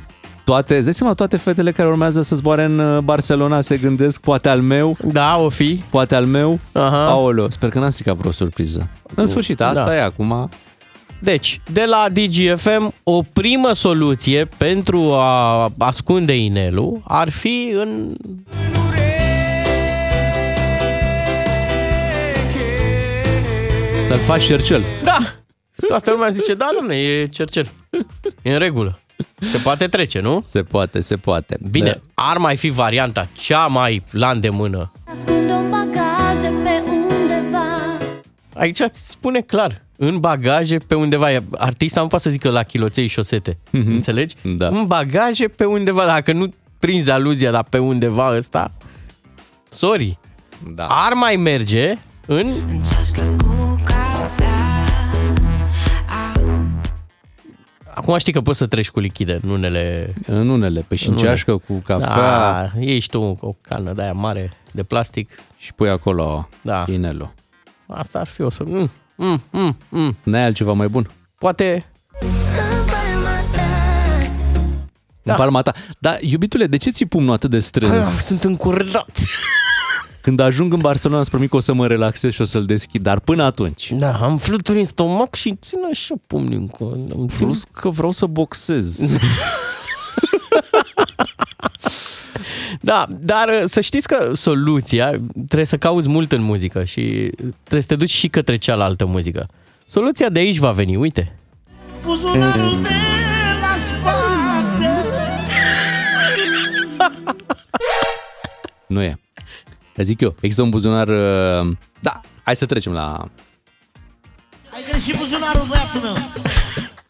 toate, îți dai seama, toate fetele care urmează să zboare în uh, Barcelona se gândesc, poate al meu, Da, o fi. poate al meu. Aha. Aoleo, sper că n-am stricat vreo surpriză. În sfârșit, asta Da. e acum. Deci, de la DGFM, o primă soluție pentru a ascunde inelul ar fi în... Să-l faci șercel. Da! Toată lumea zice, da, domne, e cercel. E în regulă. Se poate trece, nu? Se poate, se poate. Bine, ar mai fi varianta cea mai la îndemână. Ascund un bagaje pe undeva Aici îți spune clar, în bagaje pe undeva. Artista nu poate să zică la chiloței șosete. Mm-hmm. Înțelegi? Da. În bagaje pe undeva. Dacă nu prinzi aluzia la pe undeva ăsta, sorry. Da. Ar mai merge în... În ceașcă cu cafea Acum știi că poți să treci cu lichide în unele... În unele, pe și în În unele. ceașcă cu cafea Da, iei și tu o cană de aia mare de plastic. și pui acolo Da. inelul. Asta ar fi o să... Mm, mm, mm, mm. N-ai altceva mai bun? Poate... În palma ta Da. În palma ta. Dar, iubitule, de ce ți pumnul atât de strâns? Ah, sunt încurdat. Când ajung în Barcelona, îți promit că o să mă relaxez și o să-l deschid, dar până atunci. Da, am fluturi în stomac și țin așa pumnii încă. Îmi țin... Plus că vreau să boxez. Da, dar uh, să știți că soluția trebuie să cauți mult în muzică și trebuie să te duci și către cealaltă muzică. Soluția de aici va veni, uite. Buzunarul de la spate nu e. Zic eu, există un buzunar... uh, Da, hai să trecem la... Ai greșit buzunarul, băiatul meu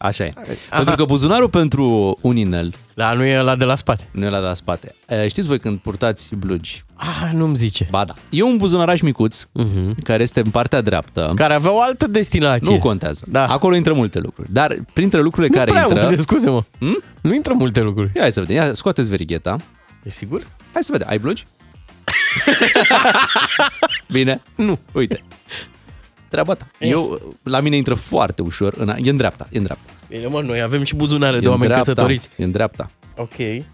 Așa e. Pentru că buzunarul pentru un inel Da, nu e la de la spate. nu e la de la spate. E, Știți voi când purtați blugi Ah, nu-mi zice. Ba da. E un buzunaraș micuț, uh-huh. care este în partea dreaptă. Care avea o altă destinație. Nu contează. Da. Acolo intră multe lucruri. Dar printre lucrurile Nu care prea intră... multe, scuze-mă. Hmm? Nu intră multe lucruri. Ia hai să vedem. Ia, scoateți verigheta. E sigur? Hai să vedem. Ai blugi? Bine. Nu. Uite. Treaba ta. Eu, la mine intră foarte ușor. În, e în dreapta. E în dreapta. Bine, mă, noi avem și buzunare E de în oameni dreapta, căsătoriți. E în dreapta. Ok. E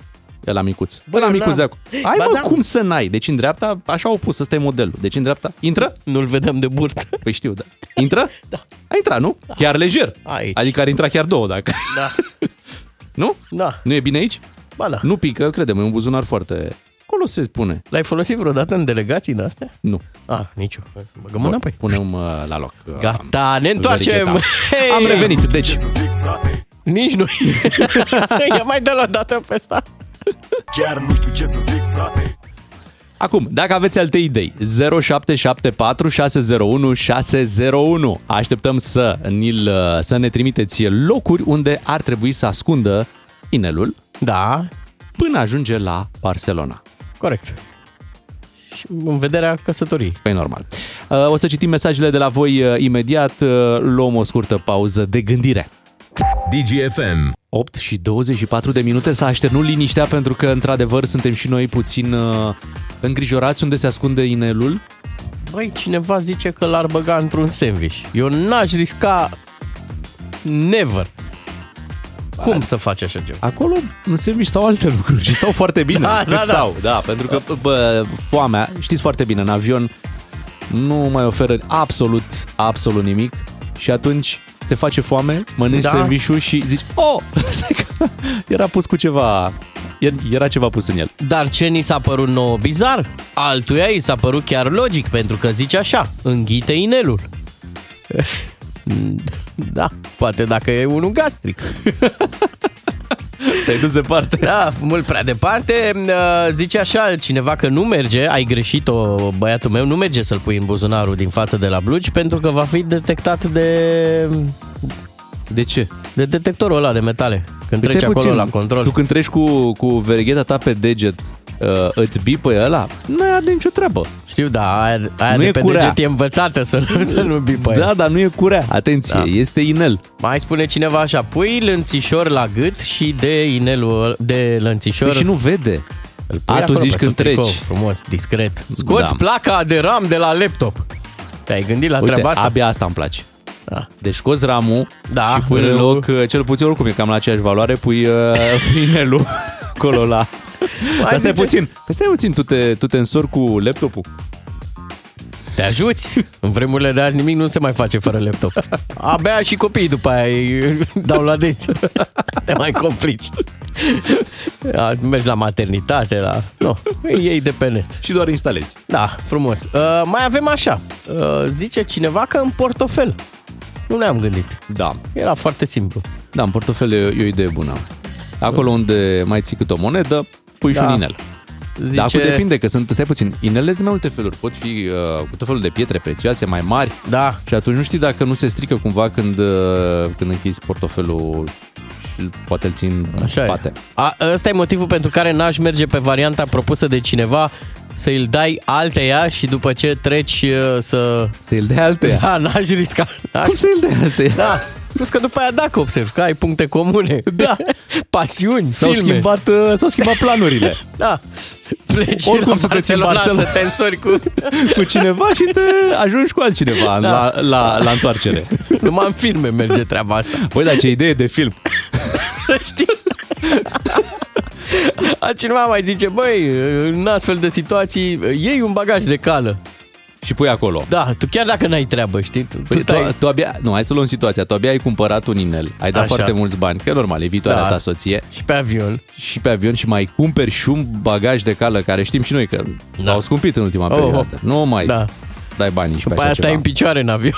la micuț. Bă, Bă, la eu micuț de n-am. acolo. Ai Ba mă, da. cum să n-ai? Deci în dreapta, așa au pus, ăsta e modelul. Deci în dreapta, intră? Nu-l vedeam de burtă. Păi știu, da. Intră? Da. A intrat, nu? Chiar lejer. Aici. Adică ar intra chiar două, dacă... Da. Nu? Da. Nu e bine aici? Ba da. Nu pică, credem, e un buzunar foarte... Acolo se spune. L-ai folosit vreodată în delegații în astea? Nu. Ah, nicio. Băgăm înapoi. Punem uh, la loc. uh, Gata, ne întoarcem. verigheta. Hei! Am revenit, deci... Nici noi. Ia mai dă la dată pe asta. Chiar nu știu ce să zic, frate Acum, dacă aveți alte idei, 0774 601 601. Așteptăm să, ni-l, să ne trimiteți locuri unde ar trebui să ascundă inelul Da, până ajunge la Barcelona. Corect. Și în vederea căsătoriei. Păi normal. Uh, O să citim mesajele de la voi uh, imediat. Uh, Luăm o scurtă pauză de gândire. DGFM. 8 și 24 de minute s-a așternut liniștea pentru că, într-adevăr, suntem și noi puțin uh, îngrijorați unde se ascunde inelul. Băi, cineva zice că l-ar băga într-un sandwich. Eu n-aș risca never. Cum să faci așa ceva? Acolo în sandwich stau alte lucruri și stau foarte bine. Da, cât da, da. stau, da. pentru că, bă, foamea, știți foarte bine, în avion nu mai oferă absolut, absolut nimic și atunci se face foame, mănânci Da. sandwich și zici, oh, stai că era pus cu ceva, era ceva pus în el. Dar ce ni s-a părut nouă bizar? Altuia i s-a părut chiar logic, pentru că zice așa, înghite inelul. Da, poate dacă e unul gastric. Te-ai dus departe. Da, mult prea departe. Uh, Zice așa cineva că nu merge, ai greșit-o, băiatul meu, nu merge să-l pui în buzunarul din față de la blugi pentru că va fi detectat de... De ce? De detectorul ăla de metale. Când Păi treci stai acolo puțin, la control. Tu când treci cu, cu verigheta ta pe deget, uh, îți bipă ăla? Nu are nicio treabă. Știu, da, aia, aia Nu de e pe curea. deget e învățată să nu, să nu bipă Da, dar nu e curea. Atenție, Da. este inel. Mai spune cineva așa, pui lănțișor la gât și de inelul de lănțișor... Păi și nu vede. îl pui A, tu acolo zici pe când sub tricou, treci. Frumos, discret. Scoți Da. placa de RAM de la laptop. Te-ai gândit la Uite, treaba asta? abia asta îmi place. Da. Deci scoți ramul Da, și pui în râul. loc, uh, cel puțin oricum e cam la aceeași valoare, pui, uh, pui inelul acolo la... Dar stai zice- puțin, păi stai puțin, tu te, tu te însori cu laptopul. Te ajuți? În vremurile de azi nimic nu se mai face fără laptop. Abia și copiii după aia îi dau la desi. Te mai complici. Da, Mergi la maternitate, la... Nu, îi iei de pe net. Și doar instalezi. Da, frumos. Uh, mai avem așa. Uh, zice cineva că în portofel. Nu ne-am gândit. Da. Era foarte simplu. Da, în portofel e, e o idee bună. Acolo unde mai ții cât o monedă, pui și Da. un inel. Zice... Dar acum depinde, că sunt, stai puțin, inelele sunt de mai multe feluri. Pot fi uh, cu tot felul de pietre prețioase, mai mari. Da. Și atunci nu știi dacă nu se strică cumva când, uh, când închizi portofelul și poate îl țin în Așa spate. E. A, ăsta e motivul pentru care n-aș merge pe varianta propusă de cineva să îl dai alteia și după ce treci uh, să... Să îl dai alteia? Da, n-aș risca. N-aș... Cum să îl dai alteia? Da. Plus că după aia dacă observ că ai puncte comune. Da. Pasiuni, S-au filme. schimbat, uh, s-au schimbat planurile. Da. Pleci Oricum la sunteți în Barcelona Barcelona. să te însori cu... cu cineva și te ajungi cu altcineva Da. la, la, la întoarcere. Numai în filme merge treaba asta. Băi, dar ce idee de film. Știi? Altcineva mai zice, băi, în astfel de situații, iei un bagaj de cală. Și pui acolo. Da, tu chiar dacă n-ai treabă, știi? Tu, Tu, tu, tu abia, nu, hai să luăm situația. Tu abia ai cumpărat un inel, ai dat Așa. foarte mulți bani, că e normal, e viitoarea Da. ta soție. Și pe avion. Și pe avion și mai cumperi și un bagaj de cală, care știm și noi că da. au scumpit în ultima Oh, perioadă. Nu mai Da. Dai bani nici pe După așa aia stai ceva. în picioare în avion.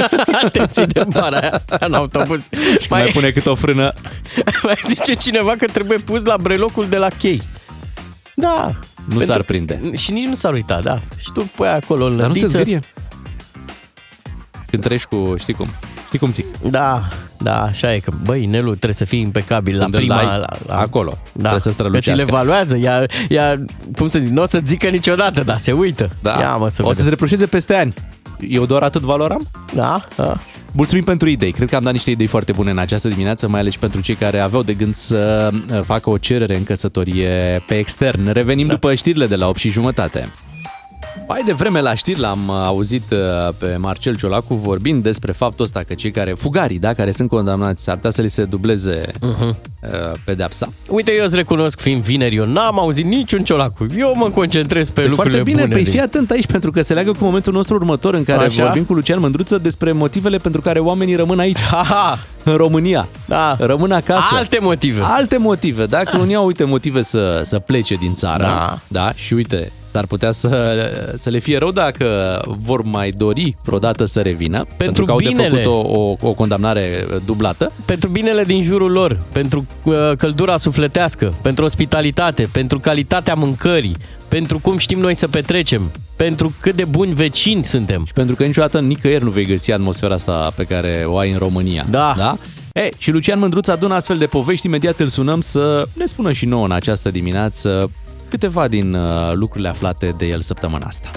Te ții de bara aia în autobuz. Și mai, mai pune cât o frână. mai zice cineva că trebuie pus la brelocul de la chei. Da. Nu s-ar prinde. Și nici nu s-ar uita, da. Și tu pui acolo în Dar nu se lădiță. zgârie. Când treci cu, știi cum, Știi cum zic? Da, da, așa e că, băi, Nelu, trebuie să fii impecabil la Când îl prima... dai la, la, acolo, da. trebuie să Că strălucească. ți le evaluează, ea, ea, cum să zic, nu o să zică niciodată, dar se uită. Da. Ia, mă, să o să vedem. se reproșeze peste ani. Eu doar atât valoram? Da, da. Mulțumim pentru idei. Cred că am dat niște idei foarte bune în această dimineață, mai ales și pentru cei care aveau de gând să uh, facă o cerere în căsătorie pe extern. Revenim da. după știrile de la 8 și jumătate. Mai devreme la știri l-am uh, auzit uh, pe Marcel Ciolacu vorbind despre faptul ăsta că cei care, fugarii, da, care sunt condamnați, ar putea să li se dubleze uh-huh. pedepsa. Uite, eu îți recunosc, fiind vineri, eu n-am auzit niciun ciolacu. Eu mă concentrez pe E lucrurile foarte bine, bune. păi din- fii atent aici pentru că se leagă cu momentul nostru următor în care Așa? vorbim cu Lucian Mândruță despre motivele pentru care oamenii rămân aici, Aha, în România. da. Rămân acasă. Alte motive. Alte motive. Dacă unii au, uite, motive să, să plece din țară, Da. da, și uite, s-ar putea să, să le fie rău dacă vor mai dori vreodată să revină, pentru, că au de binele. făcut o, o, o condamnare dublată. pentru binele din jurul lor, pentru uh, căldura sufletească, pentru ospitalitate, pentru calitatea mâncării, pentru cum știm noi să petrecem, pentru cât de buni vecini suntem. Și pentru că niciodată nicăieri nu vei găsi atmosfera asta pe care o ai în România. Da. da? E, și Lucian Mândruț adună astfel de povești, imediat îl sunăm să ne spună și nouă în această dimineață câteva din uh, lucrurile aflate de el săptămâna asta.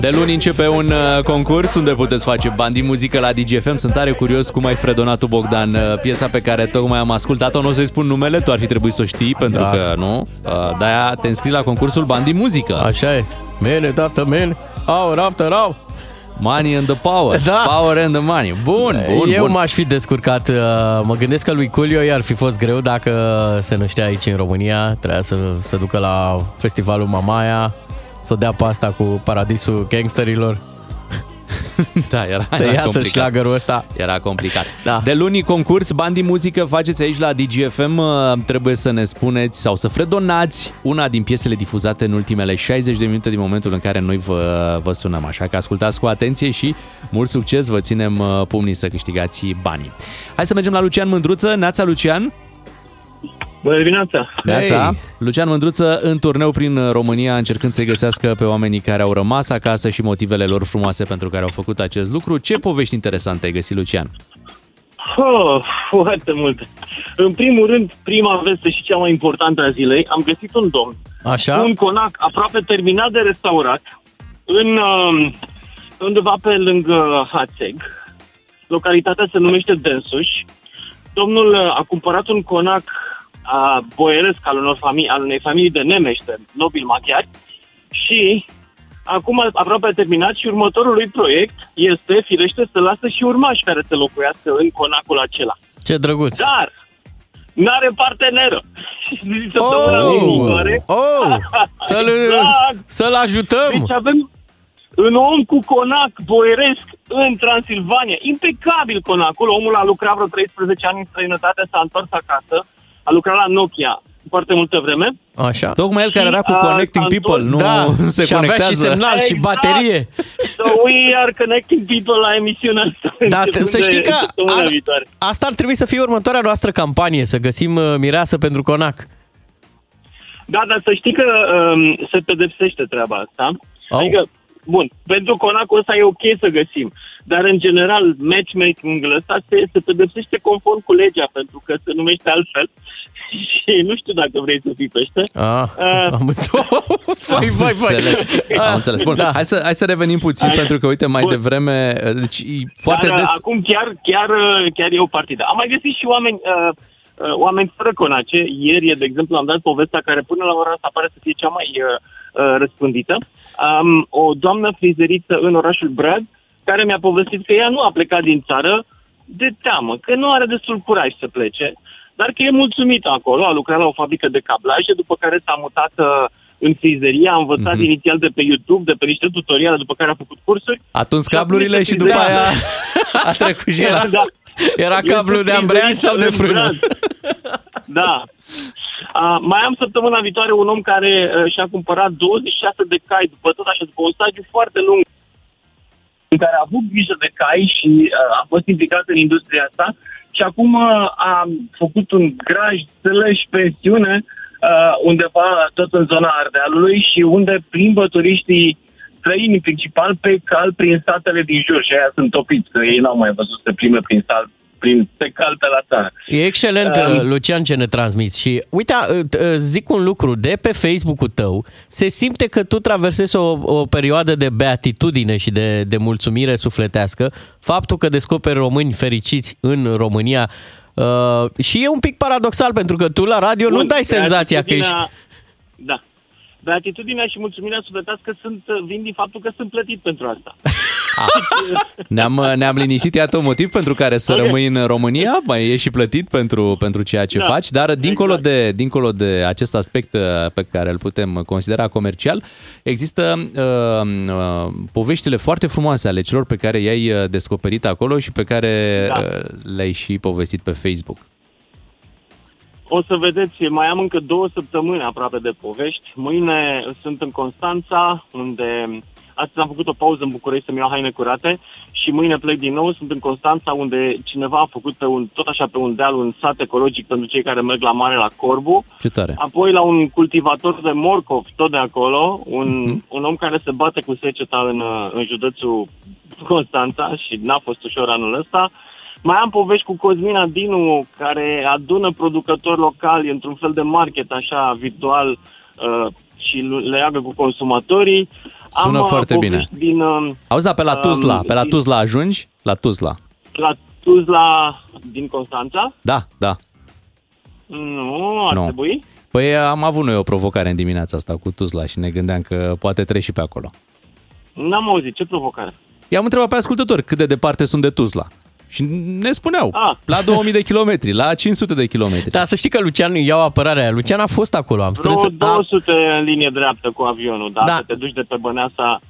De luni începe un uh, concurs unde puteți face bani din muzică la DGFM. Sunt tare curios cum ai fredonat tu, Bogdan, uh, piesa pe care tocmai am ascultat-o. Nu o să-i spun numele, tu ar fi trebuit să o știi, pentru Da. că nu. Uh, De-aia te înscrii la concursul bani din muzică. Așa este. Minute after minute, hour after hour. Money and the power. Da. Power and the money. Bun, bun, Eu bun. m-aș fi descurcat. uh, Mă gândesc că lui Culio i-ar fi fost greu dacă se năștea aici în România. Trebuia să se ducă la festivalul Mamaia, să o dea pe asta cu paradisul gangsterilor. Da, era, Să era iasă complicat. șlagărul ăsta. Era complicat. Da. De luni concurs, bani din muzică faceți aici la DGFM. Uh, Trebuie să ne spuneți sau să fredonați una din piesele difuzate în ultimele 60 de minute din momentul în care noi vă, vă sunăm. Așa că ascultați cu atenție și mult succes, vă ținem uh, pumnii să câștigați banii. Hai să mergem la Lucian Mândruță. Neața, Lucian! Bună dimineața! Neața! Hey. Lucian Mândruță în turneu prin România încercând să găsească pe oamenii care au rămas acasă și motivele lor frumoase pentru care au făcut acest lucru. Ce povești interesante ai găsit, Lucian? Oh, foarte multe. În primul rând, prima veste și cea mai importantă a zilei, am găsit un domn Așa? cu un conac aproape terminat de restaurat în um, undeva pe lângă Hațeg. Localitatea se numește Densuș. Domnul uh, a cumpărat un conac a boieresc al, unor familii, al unei familii de nemește, nobil maghiari, și acum aproape a terminat și următorul lui proiect este, firește, să lasă și urmași care să locuiască în conacul acela. Ce drăguț. Dar n-are parteneră. Și săptămâna Oh! viitoare- Oh! Să-l, Exact. să-l ajutăm! Deci avem un om cu conac boieresc în Transilvania. Impecabil conacul. Omul a lucrat vreo 13 ani în străinătate, s-a întors acasă. A lucrat la Nokia foarte multă vreme. Așa. Tocmai el care era cu Și, uh, Connecting s-a People, nu, Da, nu se și avea conectează. și semnal și Exact. baterie. So we are connecting people la emisiunea asta. Da, începând să de știi că săptămâna ar, viitoare. asta ar trebui să fie următoarea noastră campanie, să găsim uh, mireasă pentru conac. Da, dar să știi că um, se pedepsește treaba asta. Au. Adică, bun, pentru conacul ăsta e ok să găsim, dar în general matchmaking-ul ăsta se, se pedepsește conform cu legea, pentru că se numește altfel. Și nu știu dacă vrei să fii pește. Ah, Uh, am vai, vai, vai. Înțeles. Am înțeles. Bun, Da. hai, să, hai să revenim puțin, Hai. pentru că, uite, mai Bun. devreme, deci e foarte dar, des... uh, Acum chiar, chiar, uh, chiar e o partidă. Am mai găsit și oameni, uh, uh, oameni fără conace. Ieri, de exemplu, am dat povestea care până la ora asta pare să fie cea mai uh, uh, răspândită. Um, o doamnă frizeriță în orașul Brad, care mi-a povestit că ea nu a plecat din țară de teamă, că nu are destul curaj să plece, dar că e mulțumită acolo, a lucrat la o fabrică de cablaje, după care s-a mutat uh, în frizerie, a învățat Mhm. mm-hmm. inițial de pe YouTube, de pe niște tutoriale, după care a făcut cursuri. Atuns Și acum cablurile este și după frizerie. aia a trecut și la... Da. Era cablu de ambreiaj sau de frână? Da. Uh, mai am săptămâna viitoare un om care uh, și-a cumpărat 26 de cai după tot așa, după un stagiu foarte lung în care a avut grijă de cai și uh, a fost implicat în industria asta. Și acum uh, a făcut un graj slash pensiune uh, undeva tot în zona Ardealului și unde plimbă turiștii străini principal pe cal prin satele din jur. Și aia sunt topiți, că ei n-au mai văzut să prime prin sat, prin pe cal pe la țară. E excelent, Um, Lucian, ce ne transmiți. Și uite, uh, uh, zic un lucru, de pe Facebook-ul tău se simte că tu traversezi o, o perioadă de beatitudine și de, de mulțumire sufletească. Faptul că descoperi români fericiți în România uh, și e un pic paradoxal, pentru că tu la radio nu Bun, dai senzația că ești... beatitudinea- Da. Beatitudinea și mulțumirea sufletească sunt, vin din faptul că sunt plătit pentru asta. Ne-am, ne-am liniștit, iată un motiv pentru care să Ok. rămâi în România, mai e și plătit pentru, pentru ceea ce Da, faci, dar dincolo, de, dincolo de acest aspect uh, pe care îl putem considera comercial, există uh, uh, poveștile foarte frumoase ale celor pe care i-ai uh, descoperit acolo și pe care Da. uh, le-ai și povestit pe Facebook. O să vedeți, mai am încă două săptămâni aproape de povești. Mâine sunt în Constanța, unde astăzi am făcut o pauză în București să-mi iau haine curate și mâine plec din nou. Sunt în Constanța, unde cineva a făcut pe un, tot așa pe un deal un sat ecologic pentru cei care merg la mare la Corbu. Ce tare! Apoi la un cultivator de morcov, tot de acolo, un, un om care se bate cu seceta în, uh, în județul Constanța și n-a fost ușor anul ăsta. Mai am povești cu Cosmina Dinu, care adună producători locali într-un fel de market așa virtual uh, și le leagă cu consumatorii. Sună am, uh, foarte povești bine. Din, uh, Auzi, da, pe la Tuzla, um, pe la Tuzla ajungi? La Tuzla. la Tuzla din Constanța? Da, da. Nu, ar Nu. trebui. Păi am avut noi o provocare în dimineața asta cu Tuzla și ne gândeam că poate treci și pe acolo. N-am auzit. Ce provocare? I-am întrebat pe ascultători cât de departe sunt de Tuzla. Și ne spuneau, Ah. la 2000 de kilometri, la 500 de kilometri. Da, să știi că Lucian, iau apărarea. Lucian a fost acolo, am strâns... Vreo 200 în linie dreaptă cu avionul, dar Da. să te duci de pe Băneasa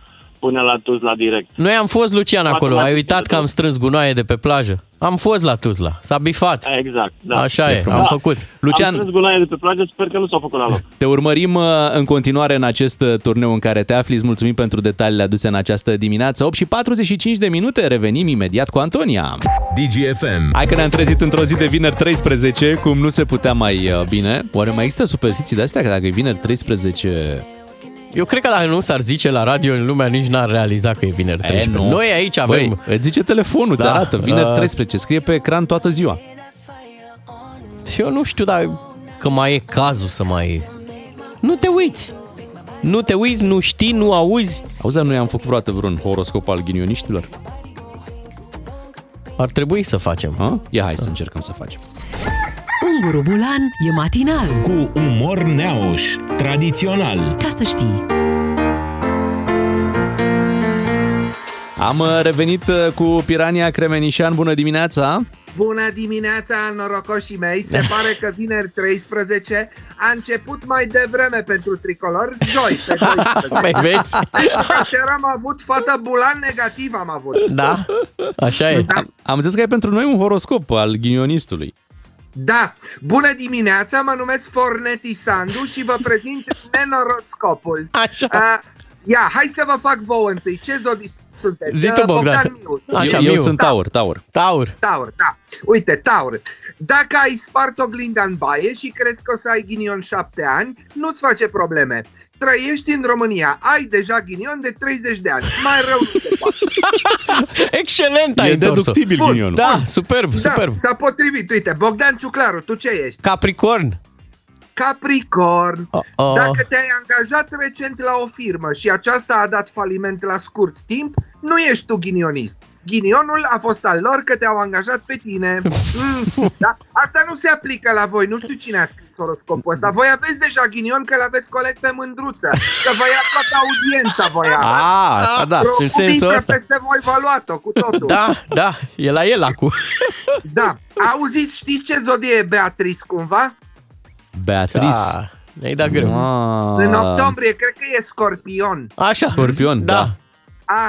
până la Tuzla direct. Noi am fost, Lucian, acolo. Ai Matematic uitat că am strâns gunoaie de pe plajă? Am fost la Tuzla. S-a bifat. Exact, da. Așa E e, frumos. am făcut. Lucian- Am strâns gunoaie de pe plajă, sper că nu s-au făcut la loc. Te urmărim uh, în continuare în acest uh, turneu în care te afli. Îți mulțumim pentru detaliile aduse în această dimineață. 8 și 45 de minute, revenim imediat cu Antonia. DGFM. Hai că ne-am trezit într-o zi de vineri 13, cum nu se putea mai uh, bine. Oare mai există superstiții de astea? Că dacă e vineri 13... Eu cred că dacă nu s-ar zice la radio, în lumea nici n-ar realiza că e vineri 13. nu. Noi aici avem... Băi, îți zice telefonul, Da, ți arată, vineri uh, 13, scrie pe ecran toată ziua. Și eu nu știu, dar că mai e cazul să mai... Nu te uiți. Nu te uiți, nu știi, nu auzi. Auzi, dar noi am făcut vreodată vreun horoscop al ghinioniștilor? Ar trebui să facem. Ha? Ia hai să încercăm să facem. Unguru Bulan e matinal. Cu umor neauș, tradițional. Ca să știi. Am uh, revenit uh, cu Pirania Cremenișan. Bună dimineața! Bună dimineața, norocoșii mei! Se pare că vineri 13 a început mai devreme pentru tricolor, joi, pe 12. Mai vezi? Pentru că seara am avut fată bulan negativ, am avut. Da, așa e. Am, am înțeles că ai pentru noi un horoscop al ghinionistului. Da, bună dimineața, mă numesc Forneti Sandu și vă prezint nenoroscopul. Așa. Uh, ia, hai să vă fac vouă întâi. Ce zodii sunteți? Zi tu, Uh, Bogdan. Miu. Așa, eu, eu Miu. sunt Taur, Taur. Taur. Taur, da. Uite, Taur. Dacă ai spart oglinda în baie și crezi că o să ai ghinion șapte ani, nu-ți face probleme. Trăiești în România, ai deja ghinion de 30 de ani. Mai rău nu se poate. Excelent ai E întors-o. deductibil Bun. ghinionul. Da, superb, Da, superb. s-a potrivit. Uite, Bogdan Ciuclaru, tu ce ești? Capricorn. Capricorn. Uh-oh. Dacă te-ai angajat recent la o firmă și aceasta a dat faliment la scurt timp, nu ești tu ghinionist. Ghinionul a fost al lor că te-au angajat pe tine. Mm, da? Asta nu se aplică la voi. Nu știu cine a scris horoscopul ăsta. Voi aveți deja ghinion că l-aveți coleg pe mândruță. Că vă ia toată audiența voi Ah, da. Vreo în sensul cubică ăsta. peste voi v-a luat-o cu totul. Da, da, e la el acum. da. Auziți, știți ce zodie e Beatrice cumva? Beatrice. Da, ne-ai dat greu. Ah. În octombrie, cred că e Scorpion. Așa. Scorpion, da.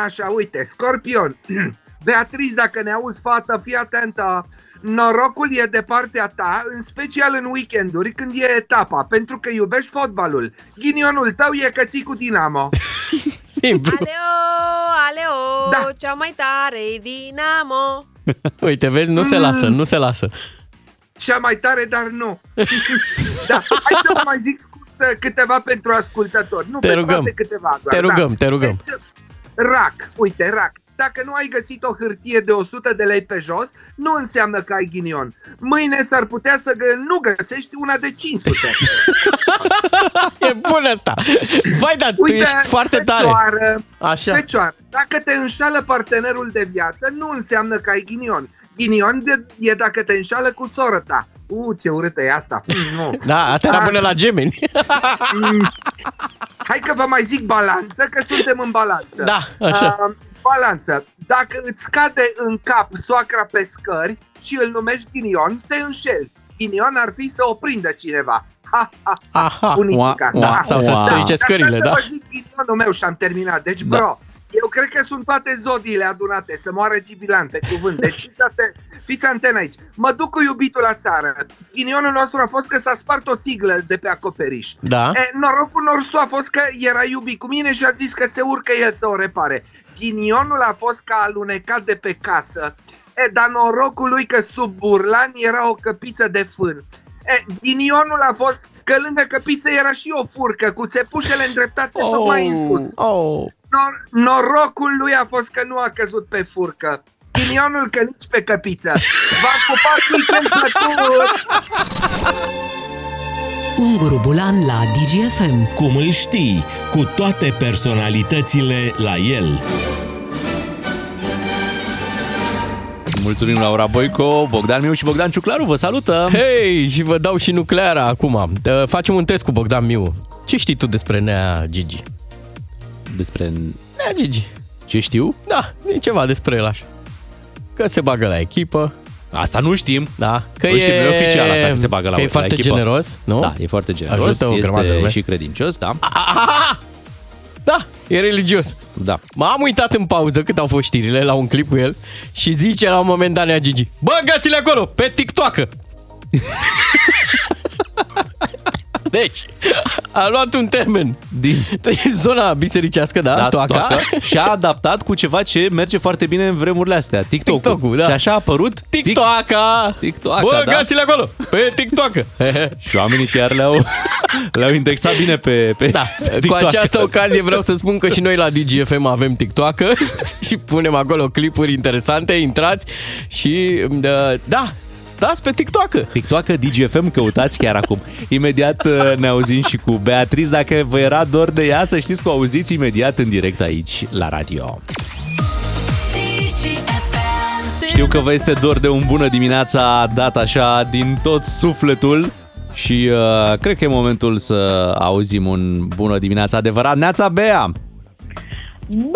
Așa, uite, Scorpion. Beatriz, dacă ne auzi, fată, fii atentă. Norocul e de partea ta, în special în weekenduri, când e etapa, pentru că iubești fotbalul. Ghinionul tău e că ții cu Dinamo. Simplu. Aleo, aleo, Da. cea mai tare e Dinamo. Uite, vezi, nu se lasă, nu se lasă. Cea mai tare, dar nu. da, hai să vă mai zic scurt uh, câteva pentru ascultători. Nu Te pe rugăm. toate câteva doar. Te rugăm, da. te rugăm. Deci, rac, uite, rac. Dacă nu ai găsit o hârtie de 100 de lei pe jos, nu înseamnă că ai ghinion. Mâine s-ar putea să gă- nu găsești una de 500. E bun asta. Vai, dar tu Uite, ești foarte tare. fecioară, Așa. Fecioară, dacă te înșală partenerul de viață, nu înseamnă că ai ghinion. Ghinion de, e dacă te înșală cu soră ta. U, ce urâtă e asta. Mm, nu. Da, asta era până Așa. la gemeni. Mm. Hai că vă mai zic balanță, că suntem în balanță. Da, așa. Uh, balanță. Dacă îți scade în cap soacra pe scări și îl numești ghinion, te înșeli. Ghinion ar fi să o prindă cineva. Ha, ha, ha. Aha. Bunicica Ua, ua, asta. sau să strice Dar scările, stai da? Să vă zic ghinionul meu și am terminat. Deci, Da. bro, eu cred că sunt toate zodiile adunate, să moară gibilante, cuvânt. Deci fiți, aten- fiți antena aici. Mă duc cu iubitul la țară. Ghinionul nostru a fost că s-a spart o țiglă de pe acoperiș. Da. E, norocul nostru a fost că era iubit cu mine și a zis că se urcă el să o repare. Ghinionul a fost că a alunecat de pe casă. E, dar norocul lui că sub burlan era o căpiță de fân. E, ghinionul a fost că lângă căpiță era și o furcă cu țepușele îndreptate oh, tocmai în sus. Oh. Nor- norocul lui a fost că nu a căzut pe furcă. Ghinionul că nici pe căpiță. V-am pupat weekend plăcut! Unguru Bulan la DGFM. Cum îl știi, cu toate personalitățile la el. Mulțumim Laura Boico, Bogdan Miu și Bogdan Ciuclaru, vă salută! Hei, și vă dau și nucleara acum. Uh, Facem un test cu Bogdan Miu. Ce știi tu despre Nea Gigi? Despre Nea Gigi. ce știu? Da, zi ceva despre el așa. Că se bagă la echipă. Asta nu știm. Da, că nu e, știm, e oficial asta că se bagă la că e la foarte echipă. generos, nu? Da, e foarte generos, Ajută o grămadă de este lume. și credincios, da. Da, e religios. Da. M-am uitat în pauză cât au fost știrile la un clip cu el și zice la un moment dat Nea Gigi Băgați-le acolo, pe TikTok Deci, a luat un termen din zona bisericească, da, da, toaca. toacă, și a adaptat cu ceva ce merge foarte bine în vremurile astea, TikTok-ul. TikTok-ul, da. Și așa a apărut TikToaka! TikToaka, Băgați-le acolo, pe TikTok Și oamenii chiar le-au, le-au indexat bine pe, pe Da, cu TikTok. această ocazie vreau să spun că și noi la DGFM avem TikTok și punem acolo clipuri interesante, intrați și da, da stați pe TikTok. TikTok DGFM căutați chiar acum. Imediat uh, ne auzim și cu Beatriz. Dacă vă era dor de ea, să știți că o auziți imediat în direct aici, la radio. Știu că vă este dor de un bună dimineața dat așa din tot sufletul și uh, cred că e momentul să auzim un bună dimineața adevărat. Neața Bea! Bună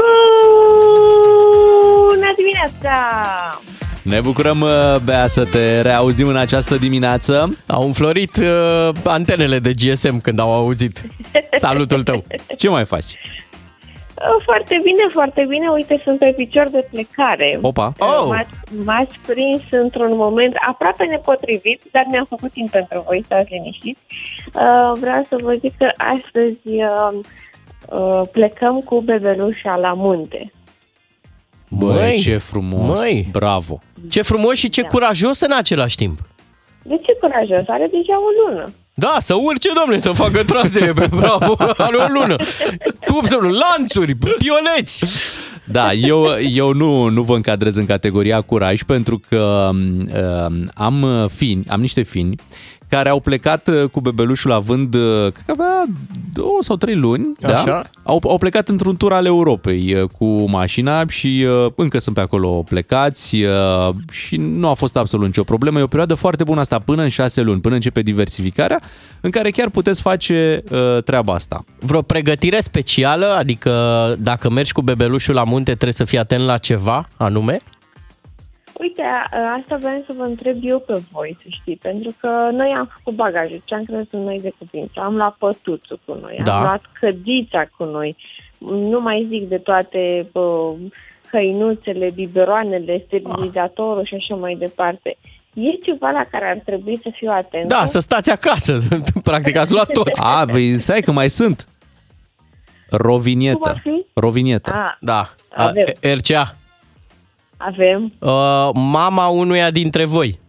dimineața! Ne bucurăm, uh, Bea, să te reauzim în această dimineață. Au înflorit uh, antenele de GSM când au auzit salutul tău. Ce mai faci? Foarte bine, foarte bine. Uite, sunt pe picior de plecare. Opa! Oh. M-ați, m-ați prins într-un moment aproape nepotrivit, dar mi-am făcut timp pentru voi, stați liniștiți. Uh, vreau să vă zic că astăzi uh, uh, plecăm cu bebelușa la munte. Băi, Măi, ce frumos! măi. Bravo! Ce frumos și ce Da. curajos în același timp. De ce curajos? Are deja o lună. Da, să urce, domnule, să facă trasee, pe bravo, are o lună. Cum să nu, lanțuri, pioneți. Da, eu, eu nu, nu vă încadrez în categoria curaj pentru că uh, am fini, am niște fini care au plecat uh, cu bebelușul având, uh, cred că avea două sau trei luni, Așa. da? Au, au plecat într-un tur al Europei uh, cu mașina și uh, încă sunt pe acolo plecați uh, și nu a fost absolut nicio problemă. E o perioadă foarte bună asta, până în șase luni, până începe diversificarea, în care chiar puteți face uh, treaba asta. Vreo pregătire specială? Adică dacă mergi cu bebelușul la munte trebuie să fii atent la ceva anume? Uite, a- asta vreau să vă întreb eu pe voi, să știi, pentru că noi am făcut bagaje, ce am crezut noi de cuprință. Am luat pătuțul cu noi, Da. am luat cădița cu noi, nu mai zic de toate bă, hăinuțele, biberoanele, sterilizatorul și așa mai departe. E ceva la care ar trebui să fiu atentă? Da, să stați acasă. Practic ați luat tot. A, păi stai că mai sunt. Cum Rovinietă. ar fi? Rovinietă. Ah, Da. Avem. A, RCA. Avem. Uh, mama unuia dintre voi.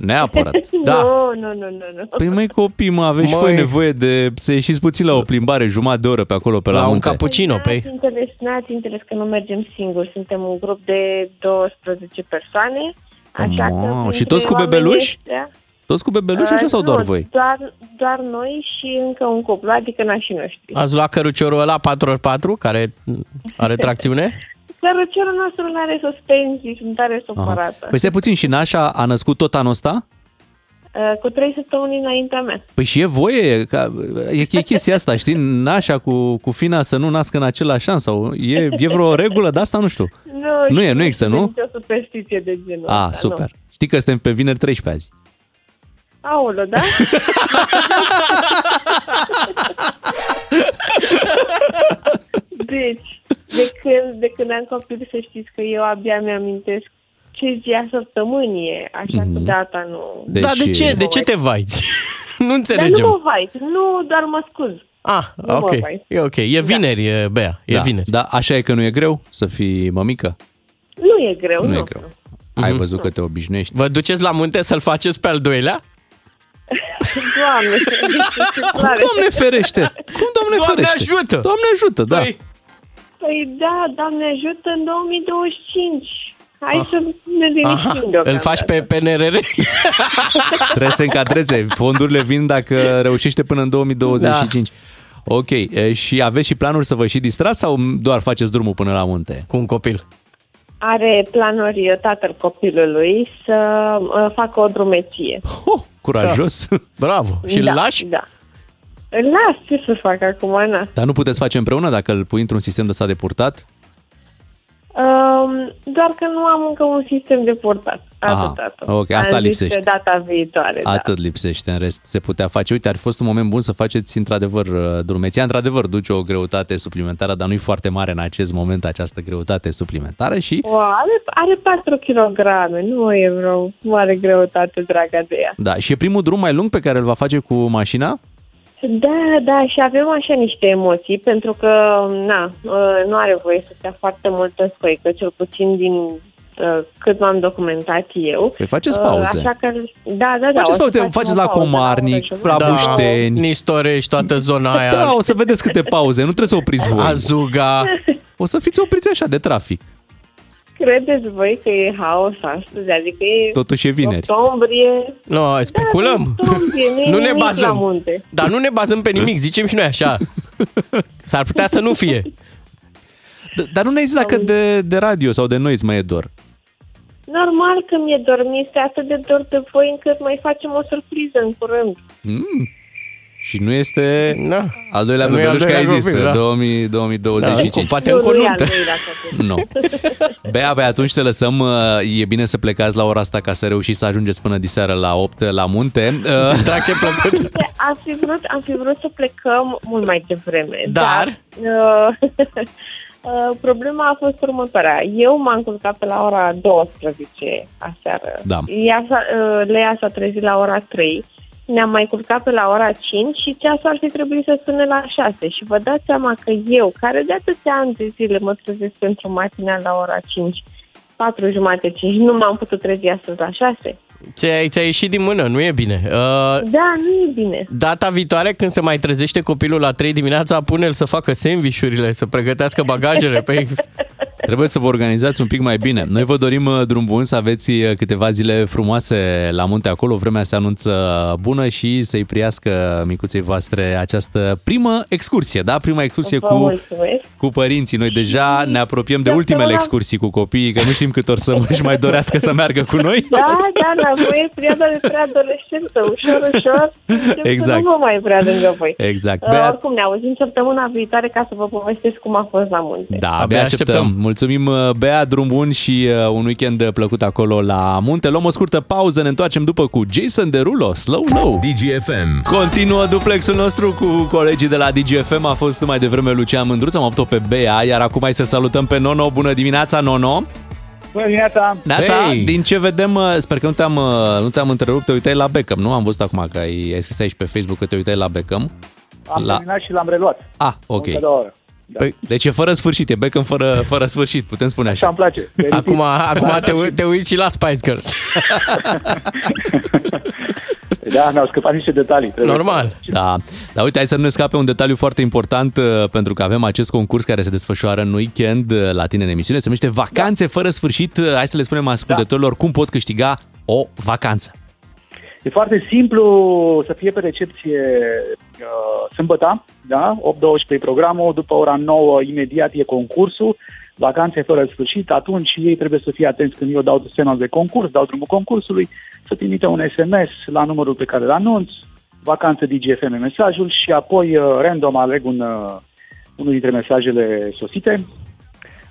Neapărat. Da. Nu, nu, nu, nu, nu. Păi măi copii, mă, aveți și Măi. voi nevoie de să ieșiți puțin la o plimbare, jumătate de oră pe acolo, pe la, La un munte. cappuccino, pe N-ați înțeles, n-ați înțeles că nu mergem singuri. Suntem un grup de 12 persoane. Așa că Mamă, printre și toți cu oamenii bebeluși? ăștia- Toți cu bebeluși așa Uh, sau doar nu, voi? Doar, doar noi și încă un cuplu, adică nașii noștri. Ați luat căruciorul ăla 4x4 care are tracțiune? Căruciorul nostru nu are suspensii, sunt tare supărată. Păi stai puțin, și Nașa a născut tot anul ăsta? Uh, Cu trei săptămâni înaintea mea. Păi și e voie, ca, e, e chestia asta, știi, Nașa cu, cu Fina să nu nască în același an sau e, e vreo regulă de asta, nu știu. Nu, Nu e, știu, nu există, nu? nicio superstiție de genul A, ăsta, super. Știi că suntem pe vineri 13 azi. Nu. Aolă, da? deci, de când, de când am copil să știți că eu abia mi-amintesc ce zi a săptămânii e, așa cu Mhm. data nu... Da, de ce? De ce te vaiți? nu Dar nu înțelegem. mă vai, nu, doar mă scuz. Ah, Nu mă ok. vai. E ok. E vineri, e Bea. E da, vineri. Da, așa e că nu e greu să fii mămică? Nu e greu, Nu, nu. e greu. Ai văzut că te obișnuiești. Vă duceți la munte să-l faceți pe al doilea? Doamne, Cum, Doamne ferește? Cum, Doamne, Doamne ferește? ajută! Doamne ajută, da. Păi, Păi da, Doamne ajută în 2025. Hai Ah. să ne liniștim Aha, deocamdată. îl faci pe PNRR? Trebuie să se încadreze. Fondurile vin dacă reușește până în 2025. Ok, e, și aveți și planuri să vă și distrați sau doar faceți drumul până la munte? Cu un copil. Are planuri uh, tatăl copilului să uh, facă o drumeție. Oh, curajos. Bravo. Și îl da, lași? Da. Îl las, ce să fac acum, na. Dar nu puteți face împreună dacă îl pui într-un sistem de stat de purtat? Um, doar că nu am încă un sistem de purtat. Aha, Atât, atât. ok, asta am zis lipsește. că data viitoare, da. Atât lipsește, în rest se putea face. Uite, ar fi fost un moment bun să faceți într-adevăr uh, drumeția. Într-adevăr, duce o greutate suplimentară, dar nu-i foarte mare în acest moment această greutate suplimentară și O, are, are 4 kg, nu e vreo mare greutate, draga de ea. Da, și e primul drum mai lung pe care îl va face cu mașina? Da, da, și avem așa niște emoții, pentru că, na, uh, nu are voie să stea foarte multă scoică, cel puțin din uh, cât m-am documentat eu. Păi faceți Uh, pauze. Așa că, da, da, da. Faceți, o să uite, facem faceți o la pauză Comarnic, oră și la jumătate. Bușteni. Nistorești, toată zona aia. Da, o să vedeți câte pauze, nu trebuie să opriți voi. Azuga. O să fiți opriți așa de trafic. Credeți voi că e haos astăzi? Adică e Totuși e vineri. octombrie, No, speculăm. octombrie, nu, Nu e ne nimic la bazăm. munte. Dar nu ne bazăm pe nimic, zicem și noi așa. S-ar putea să nu fie. D- Dar nu ne zis dacă de, de radio sau de noi îți mai e dor. Normal că mi-e dor, mi este atât de dor de voi încât mai facem o surpriză în curând. Mm. Și nu este Da. al doilea Nu e al bebeluș, că ai doilea zis, copil, da. 2000, 2025. Da, poate nu, încă o nu e al nuntă. doilea copil. Nu. Bea, bea, atunci te lăsăm. uh, E bine să plecați la ora asta ca să reușiți să ajungeți până diseară la 8 la munte. Uh, Distracție plăcută. Am fi, vrut, am fi vrut să plecăm mult mai devreme. Dar? uh, uh, problema a fost următoarea. Eu m-am culcat pe la ora 12 aseară. Da. Ea s-a, uh, Lea s-a trezit la ora 3. Ne-am mai culcat pe la ora 5 și ceasul ar fi trebuit să sune la 6. Și vă dați seama că eu, care de atâția ani de zile mă trezesc pentru matinal la ora 5, 4 jumate, 5, nu m-am putut trezi astăzi la 6. Ți-a, ți-a ieșit din mână, nu e bine. Uh, Da, nu e bine. data viitoare, când se mai trezește copilul la 3 dimineața, pune-l să facă sandvișurile, să pregătească bagajele. Păi, Trebuie să vă organizați un pic mai bine. Noi vă dorim uh, drum bun, să aveți uh, câteva zile frumoase la munte acolo. Vremea se anunță bună și să-i priască micuței voastre această primă excursie, da? Prima excursie Vă cu, mulțumesc. cu părinții. Noi deja ne apropiem de ultimele excursii cu copiii, că nu știm cât or să își mai dorească să meargă cu noi. Da, da, la voi e perioada de preadolescență, ușor, ușor. încep Exact. Să nu vă mai vrea lângă voi. Exact. Uh, Bea, oricum, ne auzim săptămâna viitoare ca să vă povestesc cum a fost la munte. Da, Abia abia așteptăm. așteptăm. Mulțumim, uh, Bea, drum bun și uh, un weekend plăcut acolo la munte. Luăm o scurtă pauză, ne întoarcem după cu Jason Derulo, Slow Low. DGFM. Continuă duplexul nostru cu colegii de la DGFM. A fost mai devreme Lucian Mândruț, am avut-o pe Bea, iar acum hai să salutăm pe Nono. Bună dimineața, Nono! Bună dimineața! Neața, Hey! din ce vedem, uh, sper că nu te-am, uh, nu te-am întrerupt, te uitai la Beckham, nu? Am văzut acum că ai, ai scris aici pe Facebook că te uitai la Beckham. Am La- terminat și l-am reluat. Ah, ok. Încă două ore. Păi, deci e fără sfârșit, e Beckham fără, fără sfârșit, putem spune așa. Așa îmi place. Acum, acum te, ui- te uiți și la Spice Girls. Da, mi-au scăpat niște detalii. Trebuie Normal. Da, dar uite, hai să nu ne scape un detaliu foarte important uh, pentru că avem acest concurs care se desfășoară în weekend uh, la tine în emisiune. Se numește Vacanțe fără sfârșit. Uh, Hai să le spunem ascultătorilor cum pot câștiga o vacanță. E foarte simplu să fie pe recepție uh, sâmbătă, da? 8-12 programul, după ora 9 imediat e concursul, vacanțe fără sfârșit, atunci ei trebuie să fie atenți când eu dau semnal de concurs, dau drumul concursului, să trimite un SMS la numărul pe care îl anunț, vacanță DGFM mesajul și apoi uh, random aleg un, uh, unul dintre mesajele sosite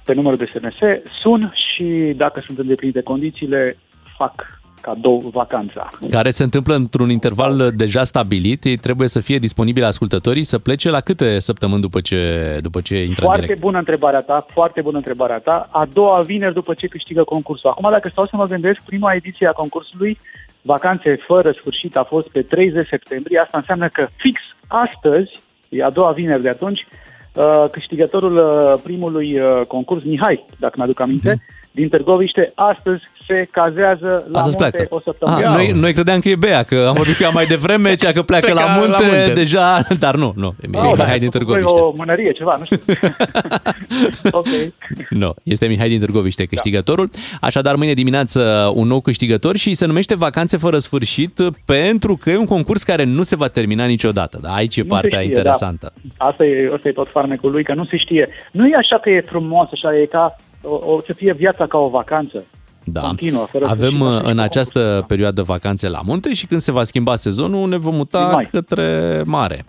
pe numărul de SMS, sun și dacă sunt îndeplinite condițiile, fac cadou vacanța. Care se întâmplă într-un interval uh, deja stabilit. Ei trebuie să fie disponibili ascultătorii să plece la câte săptămâni după ce, după ce intră în Foarte direct? bună întrebarea ta, foarte bună întrebarea ta. A doua vineri după ce câștigă concursul. Acum, dacă stau să mă gândesc, prima ediție a concursului, vacanțe fără sfârșit, a fost pe 30 septembrie. Asta înseamnă că fix astăzi, e a doua vineri de atunci, uh, câștigătorul uh, primului uh, concurs, Mihai, dacă mi-aduc aminte, din Târgoviște, astăzi se cazează la Astăzi munte pleacă. o săptămână. Ah, noi, noi credeam că e Bea, că am vorbit cu ea mai devreme, cea că pleacă Pleca la, munte, la munte. deja, dar nu, nu, e Oh, Mihai din Târgoviște. O mânărie, ceva, nu știu. ok. Nu, este Mihai din Târgoviște câștigătorul. Așadar, mâine dimineață un nou câștigător și se numește Vacanțe fără sfârșit pentru că e un concurs care nu se va termina niciodată. Da, aici e Nu se partea știe, interesantă. Da. Asta, e, asta e tot farmecul lui, că nu se știe. Nu e așa că e frumos, așa e ca o, o, să fie viața ca o vacanță. Da. Continuă, fără Avem sfârșit, uh, asta e în această perioadă vacanțe la munte și când se va schimba sezonul ne vom muta Din mai. către mare.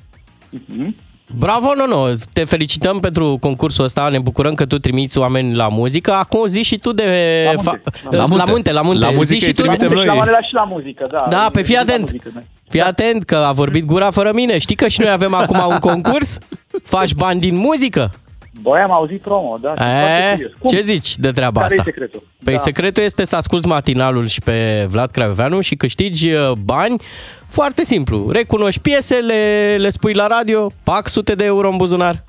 Bravo, Nono! Te felicităm pentru concursul ăsta, ne bucurăm că tu trimiți oameni la muzică. Acum zi și tu de... La munte. fa- La munte, la munte. La, munte. La muzică zi îi și tu trimitem de... noi. La manela și la muzică, da. Da, pe fii La atent. muzică, da. Fii atent că a vorbit gura fără mine. Știi că și noi avem acum un concurs? Faci bani din muzică? Băi, am auzit promo, da. sunt foarte E, curios. Cum? ce zici de treaba Care asta? e secretul? Păi Da. secretul este să asculti matinalul și pe Vlad Craioveanu și câștigi uh, bani foarte simplu. Recunoști piese, le, le spui la radio, pac sute de euro în buzunar.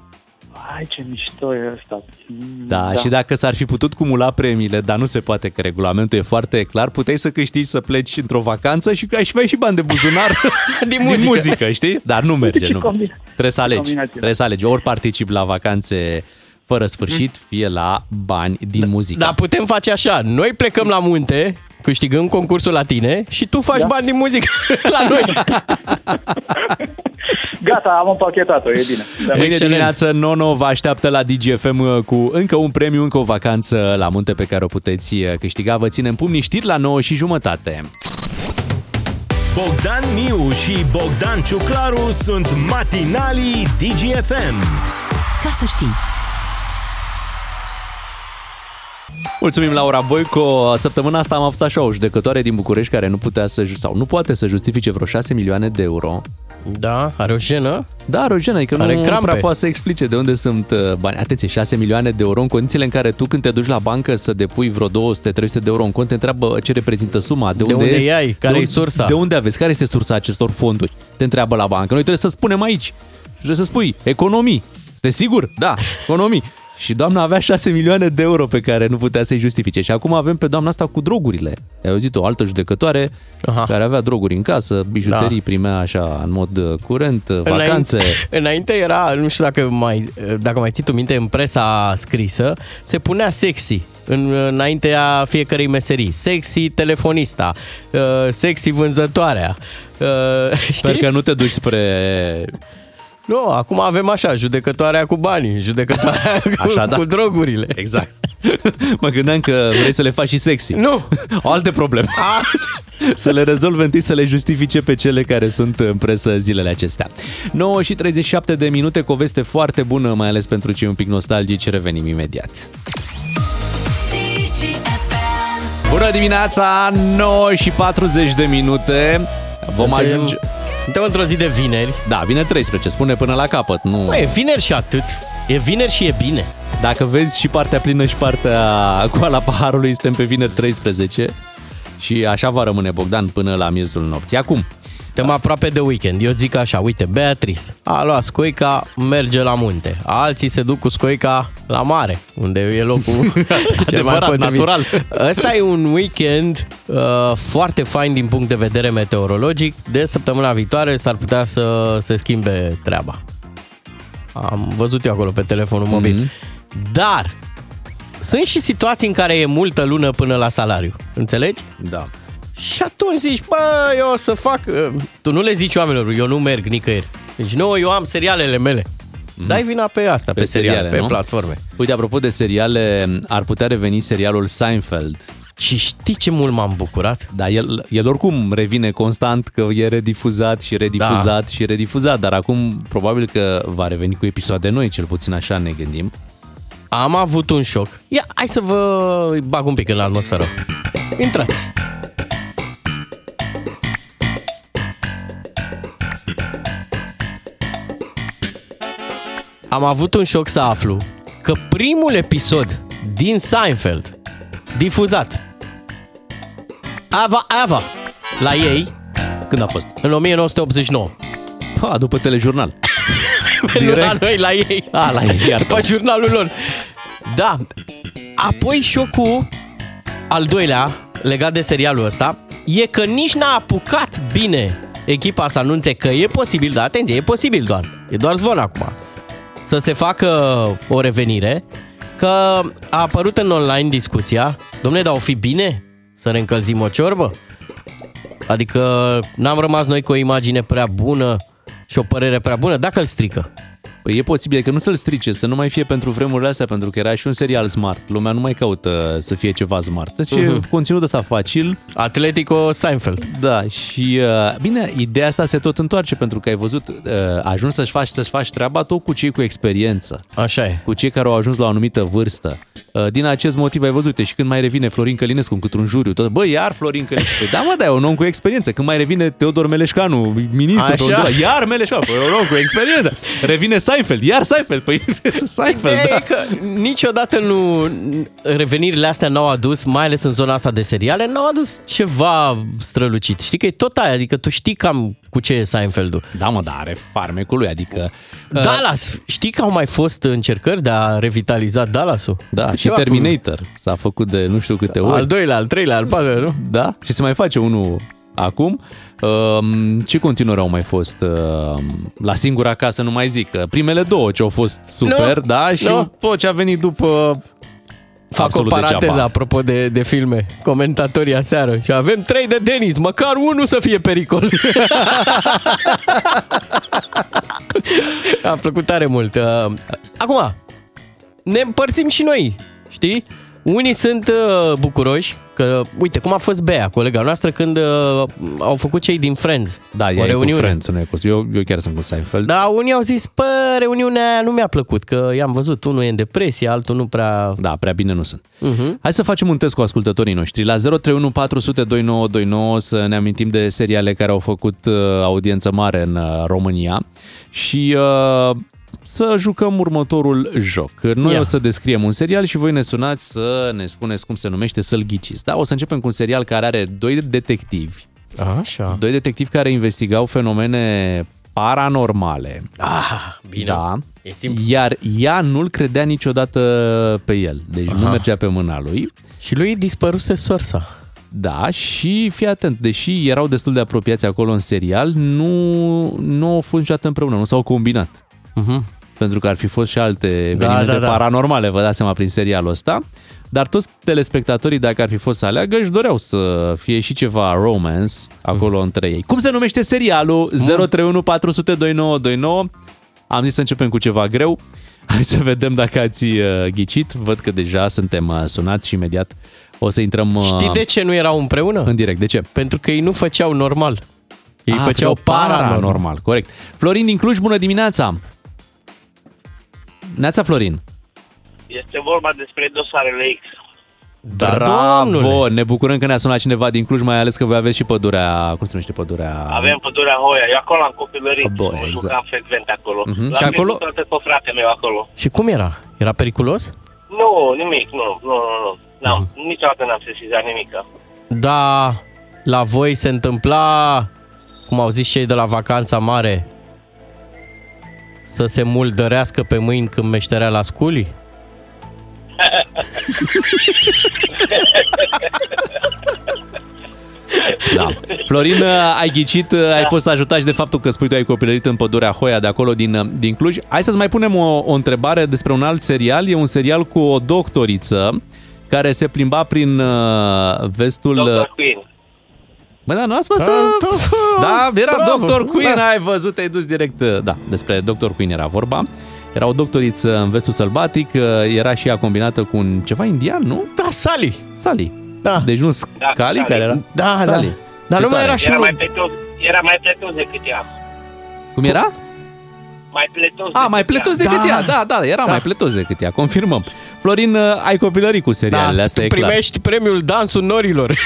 Hai, ce mișto e ăsta. Mm, Da, și dacă s-ar fi putut cumula premiile, dar nu se poate că regulamentul e foarte clar, puteai să câștigi să pleci într-o vacanță și că ai și mai și bani de buzunar Din din muzică. muzică, știi? Dar nu merge, Ce nu. combina- Trebuie să alegi. combinație. Trebuie să alegi. Ori participi la vacanțe fără sfârșit, fie la bani din muzică. Dar putem face așa, noi plecăm la munte, câștigăm concursul la tine și tu faci Da. bani din muzică la noi. Gata, am împachetat-o, e bine. Da. Mâine Excelent. dimineață Nono vă așteaptă la DGFM cu încă un premiu, încă o vacanță la munte pe care o puteți câștiga. Vă ținem pumnii știri la 9 și jumătate. Bogdan Miu și Bogdan Ciuclaru sunt matinalii DGFM. Ca să știi. Mulțumim, Laura Boico. Săptămâna asta am avut așa o judecătoare din București care nu putea să, ju- sau nu poate să justifice vreo 6 milioane de euro. Da, are o jenă. Da, are o jenă, adică Are nu crampe. prea poate să explice de unde sunt uh, bani. Atenție, 6 milioane de euro în condițiile în care tu când te duci la bancă să depui vreo 200-300 de euro în cont, te întreabă ce reprezintă suma, de, De unde este, iai, care de e unde- sursa? De unde aveți, care este sursa acestor fonduri? Te întreabă la bancă. Noi trebuie să spunem aici. Și trebuie să spui, economii. Sunteți sigur? Da, economii. Și doamna avea 6 milioane de euro pe care nu putea să-i justifice. Și acum avem pe doamna asta cu drogurile. Ai auzit o altă judecătoare Aha. care avea droguri în casă, bijuterii Da. primea așa în mod uh, curent, uh, vacanțe. Înainte, înainte era, nu știu dacă mai, dacă mai ții tu minte, în presa scrisă, se punea sexy în, înaintea fiecărei meserii. Sexy telefonista, uh, sexy vânzătoarea. Uh, Sper știi? că nu te duci spre Nu, acum avem așa, judecătoarea cu banii, judecătoarea cu, Așa, da. cu drogurile. Exact. mă gândeam că vrei să le faci și sexy. Nu! O alte probleme. să le rezolve întâi să le justifice pe cele care sunt în presă zilele acestea. 9 și 37 de minute cu o veste foarte bună, mai ales pentru cei un pic nostalgici. Revenim imediat. Bună dimineața, 9 și 40 de minute. Vom Suntem- ajunge... Suntem într-o zi de vineri. Da, vine 13, spune până la capăt. Nu... Mă, e vineri și atât. E vineri și e bine. Dacă vezi și partea plină și partea goală a paharului, suntem pe vineri 13 și așa va rămâne Bogdan până la miezul nopții. Acum, Suntem aproape de weekend. Eu zic așa, uite, Beatrice a luat scoica, merge la munte. Alții se duc cu scoica la mare, unde e locul cel mai Adevărat, potrivit. natural. Ăsta e un weekend uh, foarte fain din punct de vedere meteorologic. De săptămâna viitoare s-ar putea să se schimbe treaba. Am văzut eu acolo pe telefonul mobil. Mm-hmm. Dar sunt și situații în care e multă lună până la salariu. Înțelegi? Da. Și atunci zici, bă, eu o să fac... uh, Tu nu le zici oamenilor, eu nu merg nicăieri. Deci, nu, eu am serialele mele. Mm. Dai vina pe asta, pe, pe seriale, pe nu? platforme. Uite, apropo de seriale, ar putea reveni serialul Seinfeld. Și știi ce mult m-am bucurat? Da, el, el oricum revine constant că e redifuzat și redifuzat da. și redifuzat, dar acum probabil că va reveni cu episoade noi, cel puțin așa ne gândim. Am avut un șoc. Ia, hai să vă bag un pic în atmosferă. Intrați. Am avut un șoc să aflu că primul episod din Seinfeld, difuzat, Ava Ava, la ei, Când a fost? în 1989. Ha, după telejurnal. Nu la noi, la ei. A, la ei, iartă După jurnalul lor. Da. Apoi șocul al doilea, legat de serialul ăsta, e că nici n-a apucat bine echipa să anunțe că e posibil, dar atenție, e posibil doar, e doar zvon acum, să se facă o revenire, că a apărut în online discuția, domne, dar o fi bine să ne încălzim o ciorbă? Adică n-am rămas noi cu o imagine prea bună și o părere prea bună, dacă îl strică. Păi e posibil că nu să-l strice, să nu mai fie pentru vremurile astea, pentru că era și un serial smart. Lumea nu mai caută să fie ceva smart. Deci Mhm. uh-huh. conținut ăsta facil. Atletico Seinfeld. Da, și uh, bine, ideea asta se tot întoarce pentru că ai văzut, uh, ajuns să-și faci, să-și faci treaba tot cu cei cu experiență. Așa e. Cu cei care au ajuns la o anumită vârstă. Uh, din acest motiv ai văzut și când mai revine Florin Călinescu cu un juriu, tot, bă, iar Florin Călinescu. Păi, da, mă, da, e un om cu experiență. Când mai revine Teodor Meleșcanu, ministru, Așa. Teodor, iar Meleșcanu, păi, e un om cu experiență. Revine Seinfeld, iar Seinfeld, păi Seinfeld, Ideea da. e că niciodată nu revenirile astea n-au adus, mai ales în zona asta de seriale, n-au adus ceva strălucit. Știi că e tot aia, adică tu știi cam cu ce e Seinfeldul. Da, mă, dar are farmecul lui, adică... uh, Dallas, știi că au mai fost încercări de a revitaliza Dallas-ul? Da, și Ceva Terminator s-a făcut de nu știu câte cu- ori. Al doilea, al treilea, al patrulea, nu? Da, și se mai face unul acum. Um, ce continuări au mai fost um, la singura casă, nu mai zic. că Primele două ce au fost super, Nu, da, și nu. tot ce a venit după Fac absolut o paranteză degeaba. apropo de, de filme. Comentatorii aseară. Și avem trei de Denis, măcar unul să fie pericol. A plăcut tare mult. Uh, Acum, ne împărțim și noi, știi? Unii sunt uh, bucuroși că, uite, cum a fost Bea, colega noastră, când uh, au făcut cei din Friends. Da, o ea e cu reuniune. Friends, nu e cu... Eu, eu chiar sunt cu Seinfeld. Da, unii au zis, pă, reuniunea aia nu mi-a plăcut, că i-am văzut, unul e în depresie, altul nu prea... Da, prea bine nu sunt. Uh-huh. Hai să facem un test cu ascultătorii noștri. La 031 400 2929 să ne amintim de seriale care au făcut uh, audiență mare în uh, România și uh, să jucăm următorul joc. Noi Ia. o să descriem un serial și voi ne sunați să ne spuneți cum se numește, să-l ghiciți. Da, o să începem cu un serial care are doi detectivi. Așa. Doi detectivi care investigau fenomene paranormale. Ah, bine. Da. E simplu. Iar ea nu-l credea niciodată pe el. Deci Aha. nu Aha. mergea pe mâna lui. Și lui dispăruse sorsa. Da, și fii atent, deși erau destul de apropiați acolo în serial, nu, nu au fost niciodată împreună, nu s-au combinat. Uh-huh. Pentru că ar fi fost și alte evenimente da, da. paranormale, vă dați seama, prin serialul ăsta. Dar toți telespectatorii, dacă ar fi fost să aleagă, își doreau să fie și ceva romance acolo între ei. Cum se numește serialul? 031 400 2929. Am zis să începem cu ceva greu. Hai să vedem dacă ați uh, ghicit. Văd că deja suntem uh, sunați și imediat o să intrăm uh, Știi de ce nu erau împreună? în direct. De ce? Pentru că ei nu făceau normal. Ei Ah, făceau paranormal. paranormal. Corect. Florin din Cluj, bună dimineața! Neața Florin. Este vorba despre dosarele X. Da, Bravo! domnule. Ne bucurăm că ne-a sunat cineva din Cluj, mai ales că voi aveți și pădurea... Cum se numește pădurea? Avem pădurea Hoia. Eu acolo am copilărit. Bă, Mă exact. jucam frecvent acolo. Mhm. L-am Și acolo- pierdut toată pe frate meu acolo. Și cum era? Era periculos? Nu, nimic, nu, nu, nu, nu. N-am, Mhm. niciodată n-am sesizat nimic. Da, la voi se întâmpla cum au zis cei de la vacanța mare, să se muldărească pe mâini când meșterea la sculi? Da. Florin, ai ghicit, ai fost ajutat și de faptul că spui tu ai copilărit în pădurea Hoia de acolo din, din Cluj. Hai să-ți mai punem o, o întrebare despre un alt serial. E un serial cu o doctoriță care se plimba prin uh, vestul... Dr. Queen. Bă, da, nu ați spus să... Da, era Bravo, Dr. Queen, da. ai văzut, te-ai dus direct... uh, Da, despre Dr. Queen era vorba. Era o doctoriță în vestul sălbatic, uh, era și ea combinată cu un ceva indian, nu? Da, Sally. Sally. Da. Deci nu Da, Scali, Sally. care era... Da, Sally. da. Dar Ce nu mai tare. era și Era unul. mai pletos, era mai pletos decât ea. Cum era? Mai pletos A, mai pletos decât Da. ea, da, da, era Da. mai pletos decât ea, confirmăm. Florin, uh, ai copilărit cu serialele, Da, asta tu e clar. primești premiul Dansul Norilor.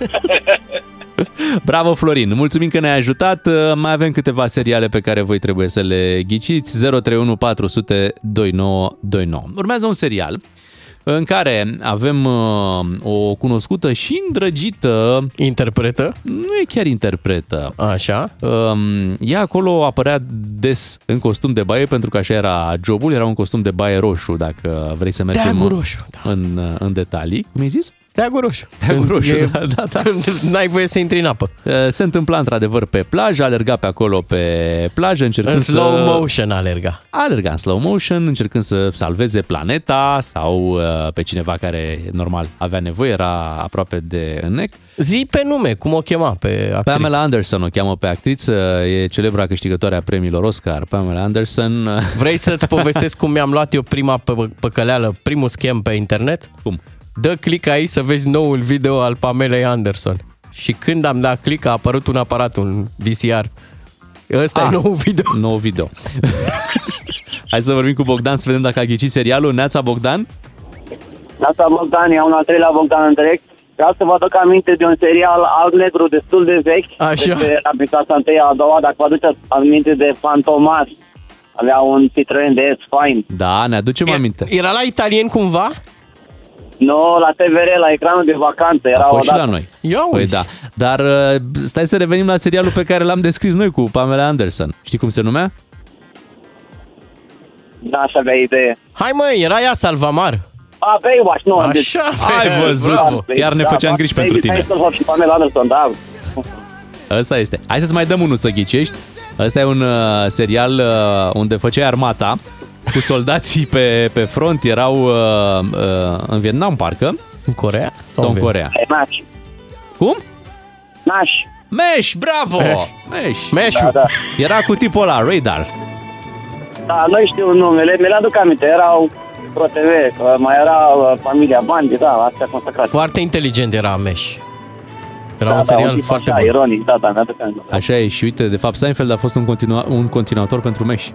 Bravo, Florin! Mulțumim că ne-ai ajutat. Uh, Mai avem câteva seriale pe care voi trebuie să le ghiciți. 031 400 2929. Urmează un serial în care avem uh, o cunoscută și îndrăgită... Interpretă? Nu e chiar interpretă. Așa. Um, ea acolo apărea des în costum de baie, pentru că așa era jobul, era un costum de baie roșu, dacă vrei să mergem Steagul roșu, da. în, în detalii. Cum ai zis? Steagul roșu. Steagul Când roșu, e- da, da, da. N-ai voie să intri în apă. Uh, Se întâmpla într-adevăr pe plajă, alerga pe acolo pe plajă, încercând În slow să... motion alerga. Alerga în slow motion, încercând să salveze planeta sau uh, pe cineva care, normal, avea nevoie, era aproape de înnec. Zi pe nume, cum o chema pe actriță. Pamela Anderson o cheamă pe actriță, e celebra câștigătoare a premiilor Oscar, Pamela Anderson. Vrei să-ți povestesc cum mi-am luat eu prima pă- păcăleală, primul schem pe internet? Cum? Dă click aici să vezi noul video al Pamelei Anderson. Și când am dat click a apărut un aparat, un VCR. Ăsta Ah. e nou video. Nou video. Hai să vorbim cu Bogdan să vedem dacă a ghicit serialul. Neața Bogdan? Asta Bogdan, e un al treilea Bogdan în direct. Vreau să vă aduc aminte de un serial alb-negru destul de vechi. Așa. Despre abitația întâia, a doua, dacă vă aduceți aminte de Fantomas. Avea un Citroen de S Fine. Da, ne aducem aminte. Era la italien cumva? Nu, la TVR, la ecranul de vacanță. Era A fost și odată. la noi. Ia Păi uzi. da. Dar uh, stai să revenim la serialul pe care l-am descris noi cu Pamela Anderson. Știi cum se numea? Da, așa avea idee. Hai mă, era ea Salvamar. A, Baywatch, nu. Așa, deci- Ai văzut? Bravo, Chiar ne da, făceam da, griji Baby pentru tine. Hasselhoff și Pamela Anderson, da. Ăsta este. Hai să-ți mai dăm unul să ghicești. Ăsta e un uh, serial uh, unde făceai armata cu soldații pe, pe front. Erau uh, uh, în Vietnam, parcă. În Corea? Sau, în în Corea. E Naș. Cum? Naș. Mesh, bravo! Mesh. Mesh. Meșu. Da, da. Era cu tipul ăla, Radar. Da, nu știu numele, mi-le aduc aminte, erau Pro TV, că mai era uh, familia Bandi, da, astea consacrate. Foarte inteligent era Mesh. Era da, un serial da, tip foarte așa, bun. ironic, da, da, mi-aduc aminte. Așa e și uite, de fapt Seinfeld a fost un, continua, un continuator pentru Mesh.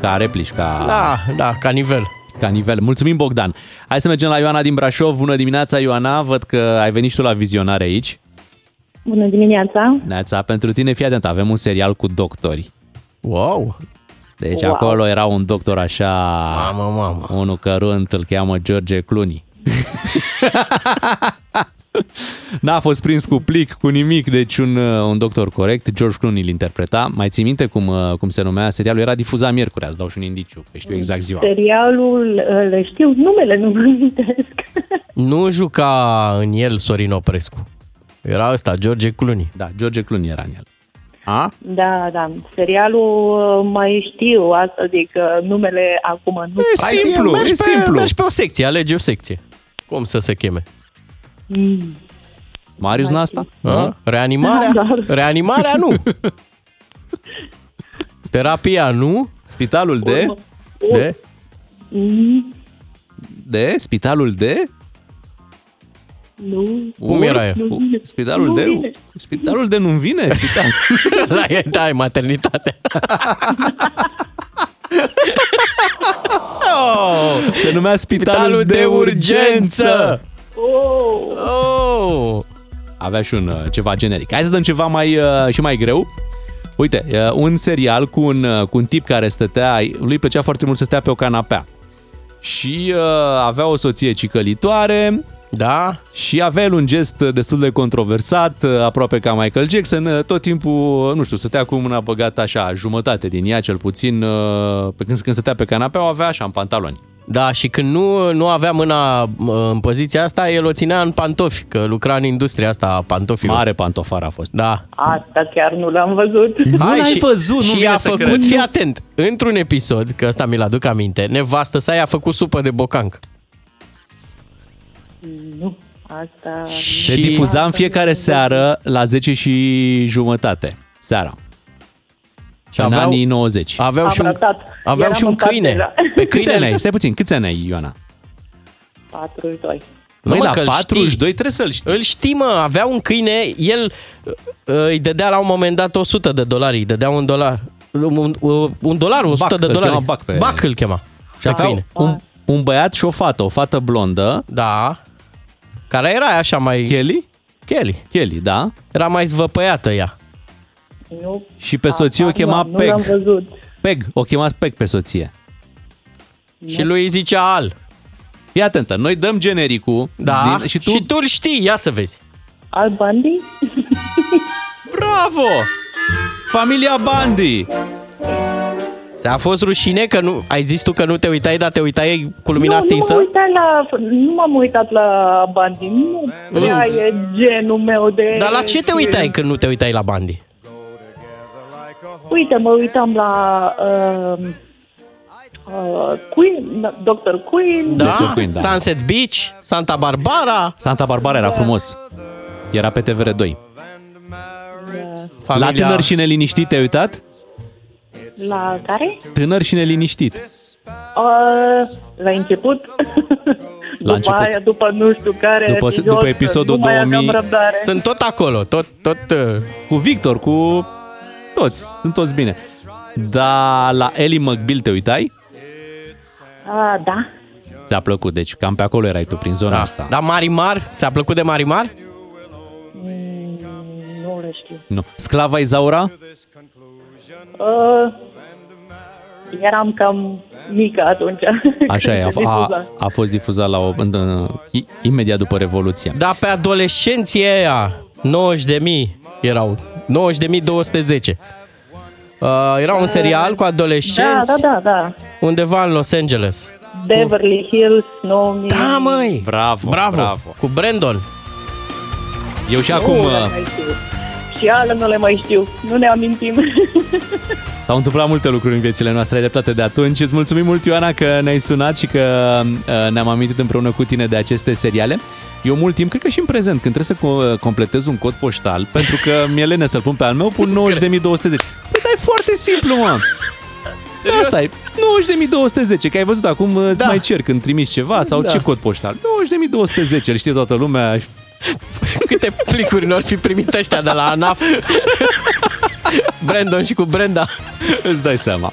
Ca replici, ca, Da, da, ca nivel. ca nivel. Mulțumim, Bogdan. Hai să mergem la Ioana din Brașov. Bună dimineața, Ioana. Văd că ai venit și tu la vizionare aici. Bună dimineața! Neața, pentru tine, fii atent, avem un serial cu doctori. Wow! Deci Wow. acolo era un doctor așa, Mamă, mamă. unul cărunt, îl cheamă George Clooney. N-a fost prins cu plic, cu nimic, deci un, uh, un doctor corect. George Clooney îl interpreta. Mai ții minte cum, uh, cum se numea serialul? Era difuzat miercuri, îți dau și un indiciu, că știu exact ziua. Serialul, uh, le știu, numele nu mă amintesc. Nu juca în el Sorin Oprescu. Era ăsta, George Clooney. Da, George Clooney era în el. A? Da, da, serialul uh, mai știu, asta zic, uh, numele acum nu. E Hai, simplu, e mergi, pe, simplu. mergi pe o secție, alegi o secție. Cum să se cheme? Mm. Marius Nasta? A? Reanimarea? Da. Reanimarea nu. Terapia nu. Spitalul de? De? Mm, De? Spitalul de? nu. Cum era ea? Nu. Spitalul Nu de? vine. Spitalul de nu vine? Spital. La ea, da, e maternitate. oh, se numea Spitalul, Spitalul de urgență. Oh, Oh! Avea și un uh, ceva generic. Hai să dăm ceva mai uh, și mai greu. Uite, uh, un serial cu un, uh, cu un tip care stătea, lui îi plăcea foarte mult să stea pe o canapea. Și uh, avea o soție cicălitoare Da. Și avea el un gest destul de controversat, aproape ca Michael Jackson, tot timpul, nu știu, stătea cu mâna băgată așa, jumătate din ea cel puțin, pe când, când stătea pe canapea, o avea așa în pantaloni. Da, și când nu, nu avea mâna uh, în poziția asta, el o ținea în pantofi, că lucra în industria asta a pantofilor. Mare pantofar a fost. Da. Asta chiar nu l-am văzut. Hai, l-ai și, văzut, nu și vine a să făcut, cred. fii atent, într-un episod, că ăsta mi-l aduc aminte, nevastă sa i-a făcut supă de bocanc. Nu, asta... Se difuza în fiecare seară la 10 și jumătate, seara. Și în aveau- anii 90. Aveau și un, Am ratat. aveau Eram și un în casă câine. deja. Pe Câți ani câinele. ai? Stai puțin, câți ani ai, Ioana? 42. Măi, mă, la că îl 42 trebuie să-l știi. Îl știi, mă, avea un câine, el uh, îi dădea la un moment dat 100 de dolari, îi dădea un dolar. Un, un, un dolar, 100 Bac, de îl dolari. chema Bac pe- Bac îl chema. Și aveau un, un băiat și o fată, o fată blondă. Da. Care era așa mai... Kelly? Kelly. Kelly, da. Era mai zvăpăiată ea. Nu, Și pe soție o Asta chema nu, nu l-am Peg. văzut. Peg, o chema Peg pe soție. Și lui îi zicea Al. Fii atentă, noi dăm genericul Da. din, și tu... și tu îl știi, ia să vezi. Al Bundy? Bravo! Familia Bandi! A fost rușine că nu... Ai zis tu că nu te uitai, dar te uitai cu lumina nu, stinsă? Nu, m-am uitat la, nu m-am uitat la Bundy. Nu prea e genul meu de... Dar la ce te uitai când nu te uitai la Bandi? Uite, mă uitam la uh, uh, Queen, Dr. Queen. Da? Dr. Queen, da. Sunset Beach, Santa Barbara. Santa Barbara era frumos. Era pe TVR2. Familia... La tânăr și neliniștit te-ai uitat? La care? Tânăr și neliniștit. Uh, la început. după început. aia, după nu știu care După- episod, după episodul nu mai aveam 2000. răbdare. Sunt tot acolo, tot, tot... uh, Cu Victor, cu toți. Sunt toți bine. Dar la Ellie McBeal te uitai? Ah, da. Ți-a plăcut, deci cam pe acolo erai tu, prin zona Da. asta. Dar Marimar? Ți-a plăcut de Marimar? Mm, nu le știu. Nu. Sclava Izaura? Uh, eram cam mică atunci. Așa e, a, când se a, difuza. a fost difuzat la o, în, în, i- imediat după Revoluție. Da, pe adolescenții aia, 90 de mii erau. 90 de mii 210. Uh, era un serial cu Da, adolescenți da, da, da. undeva în Los Angeles. Beverly Hills 9000. Da, măi! Bravo, Bravo! bravo. Cu Brandon. Eu și Nu acum le uh, mai știu. Și ale nu le mai știu. Nu ne amintim. s-au întâmplat multe lucruri în viețile noastre, ai dreptate de atunci. Îți mulțumim mult, Ioana, că ne-ai sunat și că uh, ne-am amintit împreună cu tine de aceste seriale. Eu mult timp, cred că și în prezent, când trebuie să co- completez un cod poștal, pentru că mi-e lene să-l pun pe al meu, pun 90.210. Păi da, e foarte simplu, mă! Serios? Asta e 90.210, că ai văzut acum îți Da. mai cer când trimiți ceva sau Da. ce cod poștal. 90.210, îl știe toată lumea. Câte plicuri nu ar fi primit ăștia de la ANAF? Brandon și cu Brenda. Îți dai seama.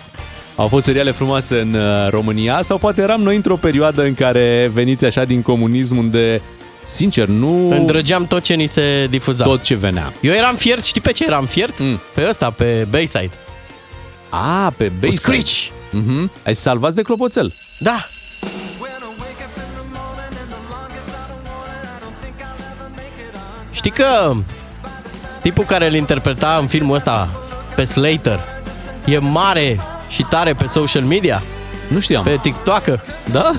Au fost seriale frumoase în uh, România sau poate eram noi într-o perioadă în care veniți așa din comunism unde, sincer, nu... Îndrăgeam tot ce ni se difuza. Tot ce venea. Eu eram fiert, știi pe ce eram fiert? Mm. Pe ăsta, pe Bayside. A, pe Bayside. Screech. Mhm. Ai salvat de clopoțel. Da. Știi că tipul care îl interpreta în filmul ăsta pe Slater e mare și tare pe social media? Nu știam. Pe TikTok? Da?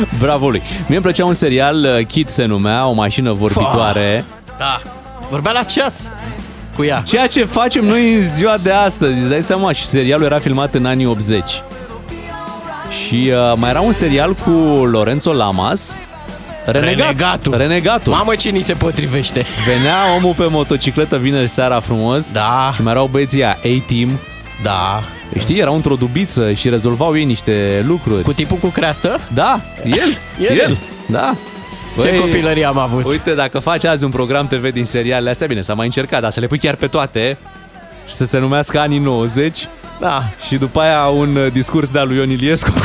Bravo lui. Mie îmi plăcea un serial, uh, Kid se numea, o mașină vorbitoare. Da. Vorbea la ceas cu ea. Ceea ce facem noi în ziua de astăzi, îți dai seama, și serialul era filmat în anii 80. Și uh, mai era un serial cu Lorenzo Lamas, Renegat, Renegatul. Renegatul. Mamă, ce ni se potrivește. Venea omul pe motocicletă vineri seara frumos Da. și mai erau băieții aia, A-Team. Da. Știi, erau într-o dubiță și rezolvau ei niște lucruri. Cu tipul cu creastă? Da, el, El. el, da. Ce Băi, copilărie am avut. Uite, dacă faci azi un program TV din serialele astea, bine, s-a mai încercat, dar să le pui chiar pe toate și să se numească anii 90 Da. și după aia un uh, discurs de-al lui Ion Iliescu.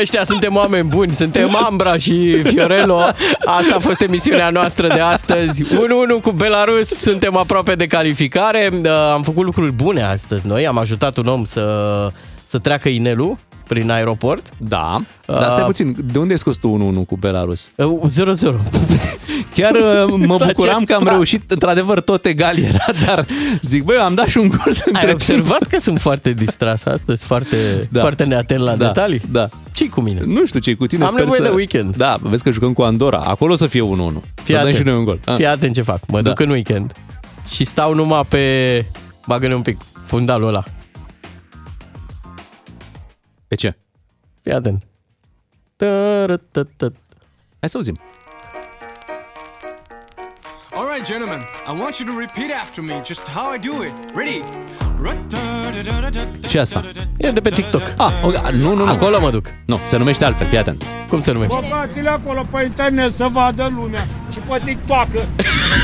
Ăștia suntem oameni buni, suntem Ambra și Fiorello. Asta a fost emisiunea noastră de astăzi. 1-1 cu Belarus, suntem aproape de calificare. Uh, Am făcut lucruri bune astăzi noi, am ajutat un om să, să treacă inelul prin aeroport. Da. Dar stai Uh, puțin, de unde ai scos tu 1-1 cu Belarus? 0-0. Chiar uh, mă Dar bucuram ce- că am da. reușit, într-adevăr, tot egal era, dar zic, băi, eu am dat și un gol între Ai timp. observat că sunt foarte distras astăzi, foarte, Da. foarte neatent la Da, detalii? Da. ce cu mine? Nu știu ce cu tine. Am sper nevoie să... de weekend. Da, vezi că jucăm cu Andorra. Acolo o să fie 1-1. Fii să dăm atent. și noi un gol. Ah. Fii atent ce fac. Mă Da. duc în weekend și stau numai pe... Bagă-ne un pic fundalul ăla. Pe ce? Fii atent. Tărătătăt. Hai să auzim. All right, gentlemen, I want you to repeat after me just how I do it. Ready? Ce asta? E de pe TikTok. Ah, ok. nu, nu, nu. Acolo mă duc. Nu, se numește altfel, fii atent. Cum se numește? Băgați-le acolo pe internet să vadă lumea și pe TikTok.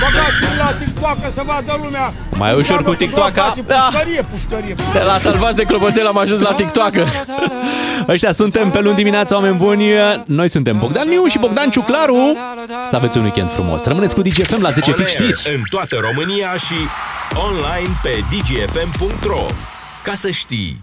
Băgați-le la TikTok să vadă lumea. Mai ușor cu TikTok-a? Da. Pușcărie, pușcărie. De la salvați de clopoțel am ajuns la TikTok. Ăștia suntem pe luni dimineața, oameni buni. Noi suntem Bogdan Miu și Bogdan Ciuclaru. Să aveți un weekend frumos. Rămâneți cu DGFM la 10 On fix air știri. În toată România și online pe dgfm.ro Ca să știi...